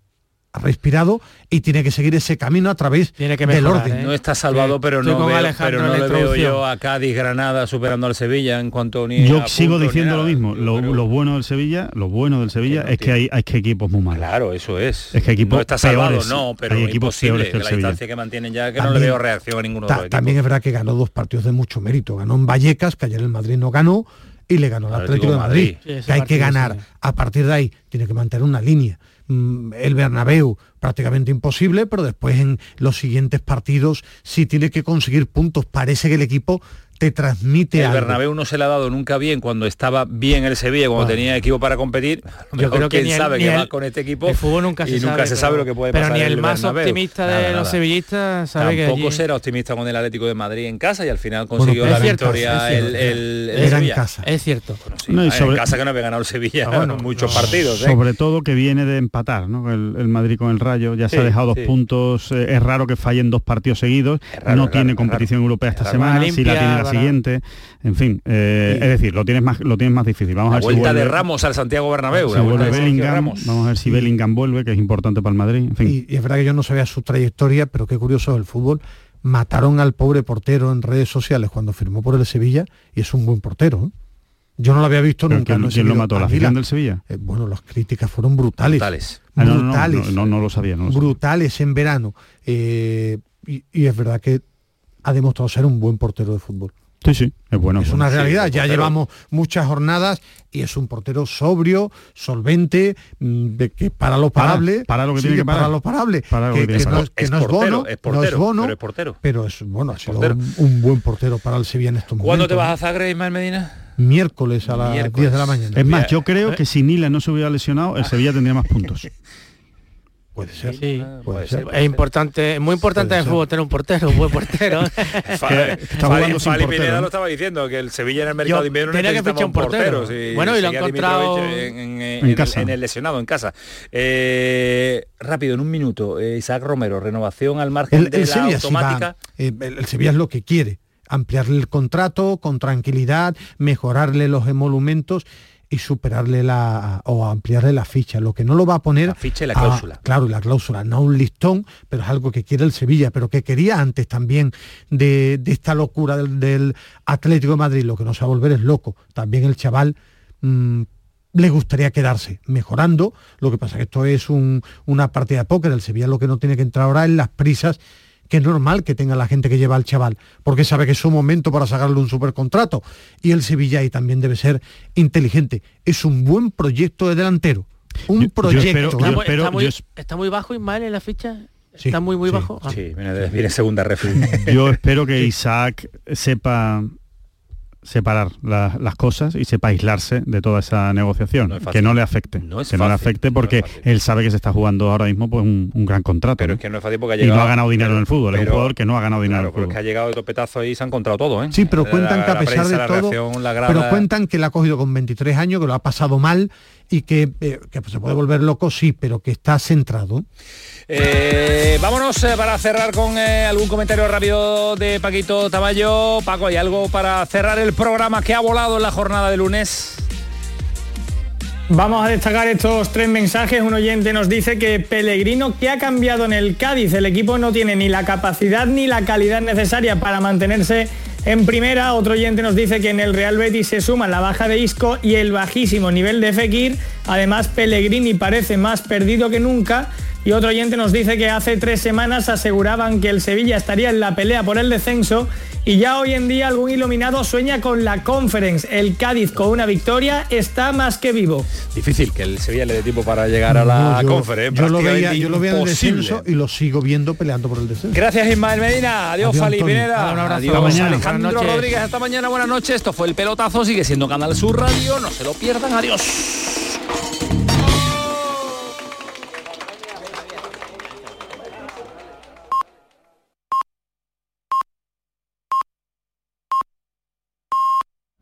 Ha respirado y tiene que seguir ese camino a través Tiene que del mejorar, orden. ¿eh? No está salvado, Sí, pero estoy no, veo, pero no le veo yo a Cádiz, Granada superando al Sevilla en cuanto ni Yo a sigo diciendo nada. lo mismo. Lo, bueno del Sevilla, lo bueno del Sevilla no es que hay, hay que equipos muy malos. Claro, eso es. Es que equipos no está salvado, peores, no, pero hay equipos peores que el la Sevilla. distancia que mantienen ya que no También- le veo reacción a ninguno de los también es verdad que ganó dos partidos de mucho mérito. Ganó en Vallecas, que ayer el Madrid no ganó, y le ganó al Atlético de Madrid. Sí, que hay que ganar. sí. A partir de ahí tiene que mantener una línea. Mm, El Bernabéu prácticamente imposible, pero después en los siguientes partidos sí tiene que conseguir puntos. Parece que el equipo te transmite el algo. Bernabéu no se le ha dado nunca bien cuando estaba bien el Sevilla, cuando Bueno. tenía equipo para competir. Yo creo que quién el- sabe ni que el- va con este equipo el fútbol nunca se y nunca sabe, se sabe pero- lo que puede pero pasar ni el más Bernabéu. optimista de Nada, los sevillistas sabe que Tampoco allí- será optimista con el Atlético de Madrid en casa y al final consiguió la cierto, victoria es el, cierto. el, el Era en casa. es cierto Bueno, sí, No, y en sobre- casa que no había ganado el Sevilla Ah, bueno, muchos no. partidos. ¿eh? Sobre todo que viene de empatar, ¿no? El, el Madrid con el Rayo ya se Sí, ha dejado dos puntos. eh, es raro que fallen dos partidos seguidos. no tiene competición europea esta semana. Si la tiene la siguiente. En fin, eh, es decir, lo tienes más, lo tienes más difícil. Vamos La a ver vuelta si vuelve, de Ramos al Santiago Bernabéu. si vuelve Bellingham. Ramos. Vamos a ver si Bellingham vuelve, que es importante para el Madrid. En fin. Y, y es verdad que yo no sabía su trayectoria, pero qué curioso el fútbol. Mataron al pobre portero en redes sociales cuando firmó por el Sevilla y es un buen portero. ¿eh? Yo no lo había visto Pero nunca. ¿quién, no quién lo mató? ¿La afición del Sevilla? Eh, bueno, las críticas fueron brutales. Brutales. Ah, no, no, no, brutales. no, no, no lo sabía. No lo sabía. brutales en verano. Eh, y, y es verdad que ha demostrado ser un buen portero de fútbol. Sí, sí, es bueno. es una realidad. sí, ya portero. llevamos muchas jornadas y es un portero sobrio, solvente, mm, de que para lo Para, parable. para lo que sí, tiene que parar. para lo parable. Para lo que no, es- que Es no es portero, bono, es no es portero, bono, pero es portero. pero es bueno, ha sido portero. un, un buen portero para el Sevilla en estos momentos. ¿Cuándo te vas a. Zagreb, Ismael Medina? Miércoles a las Miércoles. 10 de la mañana. Es más, yo creo que si Nila no se hubiera lesionado, el Sevilla tendría más puntos. Puede ser. Sí. Puede ser. ser. es importante es muy importante en el fútbol tener un portero un buen portero Fali, Pineda ¿no? lo estaba diciendo, que el Sevilla en el mercado Yo de invierno tenía que fichar un portero. Bueno, y lo ha encontrado en, en- en en- casa. en el lesionado, en casa. Eh, rápido, en un minuto, eh, Isaac Romero, renovación al margen El, de el la Sevilla va, automática. eh, el, el Sevilla es lo que quiere, ampliarle el contrato con tranquilidad, mejorarle los emolumentos y superarle la o ampliarle la ficha. Lo que no lo va a poner La ficha y la a- cláusula. claro, y la cláusula, no un listón, pero es algo que quiere el Sevilla, pero que quería antes también de, de esta locura del, del Atlético de Madrid. Lo que no se va a volver es loco. También el chaval mm, le gustaría quedarse mejorando. Lo que pasa que esto es un- una partida de póker. El Sevilla lo que no tiene que entrar ahora en las prisas que es normal que tenga la gente que lleva al chaval, porque sabe que es su momento para sacarle un supercontrato. Y el Sevilla ahí también debe ser inteligente. Es un buen proyecto de delantero. Un Yo- yo proyecto. espero- está, yo muy, espero- está muy- yo es- está muy bajo Ismael en la ficha Sí, está muy muy sí, bajo Ah. Sí, viene, viene segunda refi. Yo espero que Isaac sepa separar la- las cosas y sepa aislarse de toda esa negociación, No es fácil. que no le afecte, No es que no le afecte porque él sabe que se está jugando ahora mismo pues un, un gran contrato Pero es que no es fácil porque ha y no ha ganado dinero en el fútbol, es un pero- jugador que no ha ganado dinero Claro, en pero el es que ha fútbol. llegado de topetazo y se ha encontrado todo, ¿eh? Sí, pero La- cuentan que a la pesar prensa, de la todo, reacción, la pero cuentan que le ha cogido con 23 años, que lo ha pasado mal y que, eh, que se puede volver loco, sí, pero que está centrado. Eh, vámonos eh, para cerrar con eh, algún comentario rápido de Paquito Tamayo. Paco, ¿hay algo para cerrar el programa que ha volado en la jornada de lunes? Vamos a destacar estos tres mensajes. Un oyente nos dice que Pellegrino, ¿qué ha cambiado en el Cádiz? El equipo no tiene ni la capacidad ni la calidad necesaria para mantenerse en primera. Otro oyente nos dice que en el Real Betis se suma la baja de Isco y el bajísimo nivel de Fekir. Además, Pellegrini parece más perdido que nunca y otro oyente nos dice que hace tres semanas aseguraban que el Sevilla estaría en la pelea por el descenso y ya hoy en día algún iluminado sueña con la Conference. El Cádiz con una victoria está más que vivo. Difícil que el Sevilla le dé tiempo para llegar a la yo, Conference. Yo lo veía, yo lo veía en el descenso y lo sigo viendo peleando por el descenso. Gracias Ismael Medina. Adiós, Adiós, Fali. Pineda. Un abrazo. Adiós, Hasta mañana. Alejandro. Rodríguez. Hasta mañana. Buenas noches. Esto fue el pelotazo. Sigue siendo Canal Sur Radio. No se lo pierdan. Adiós.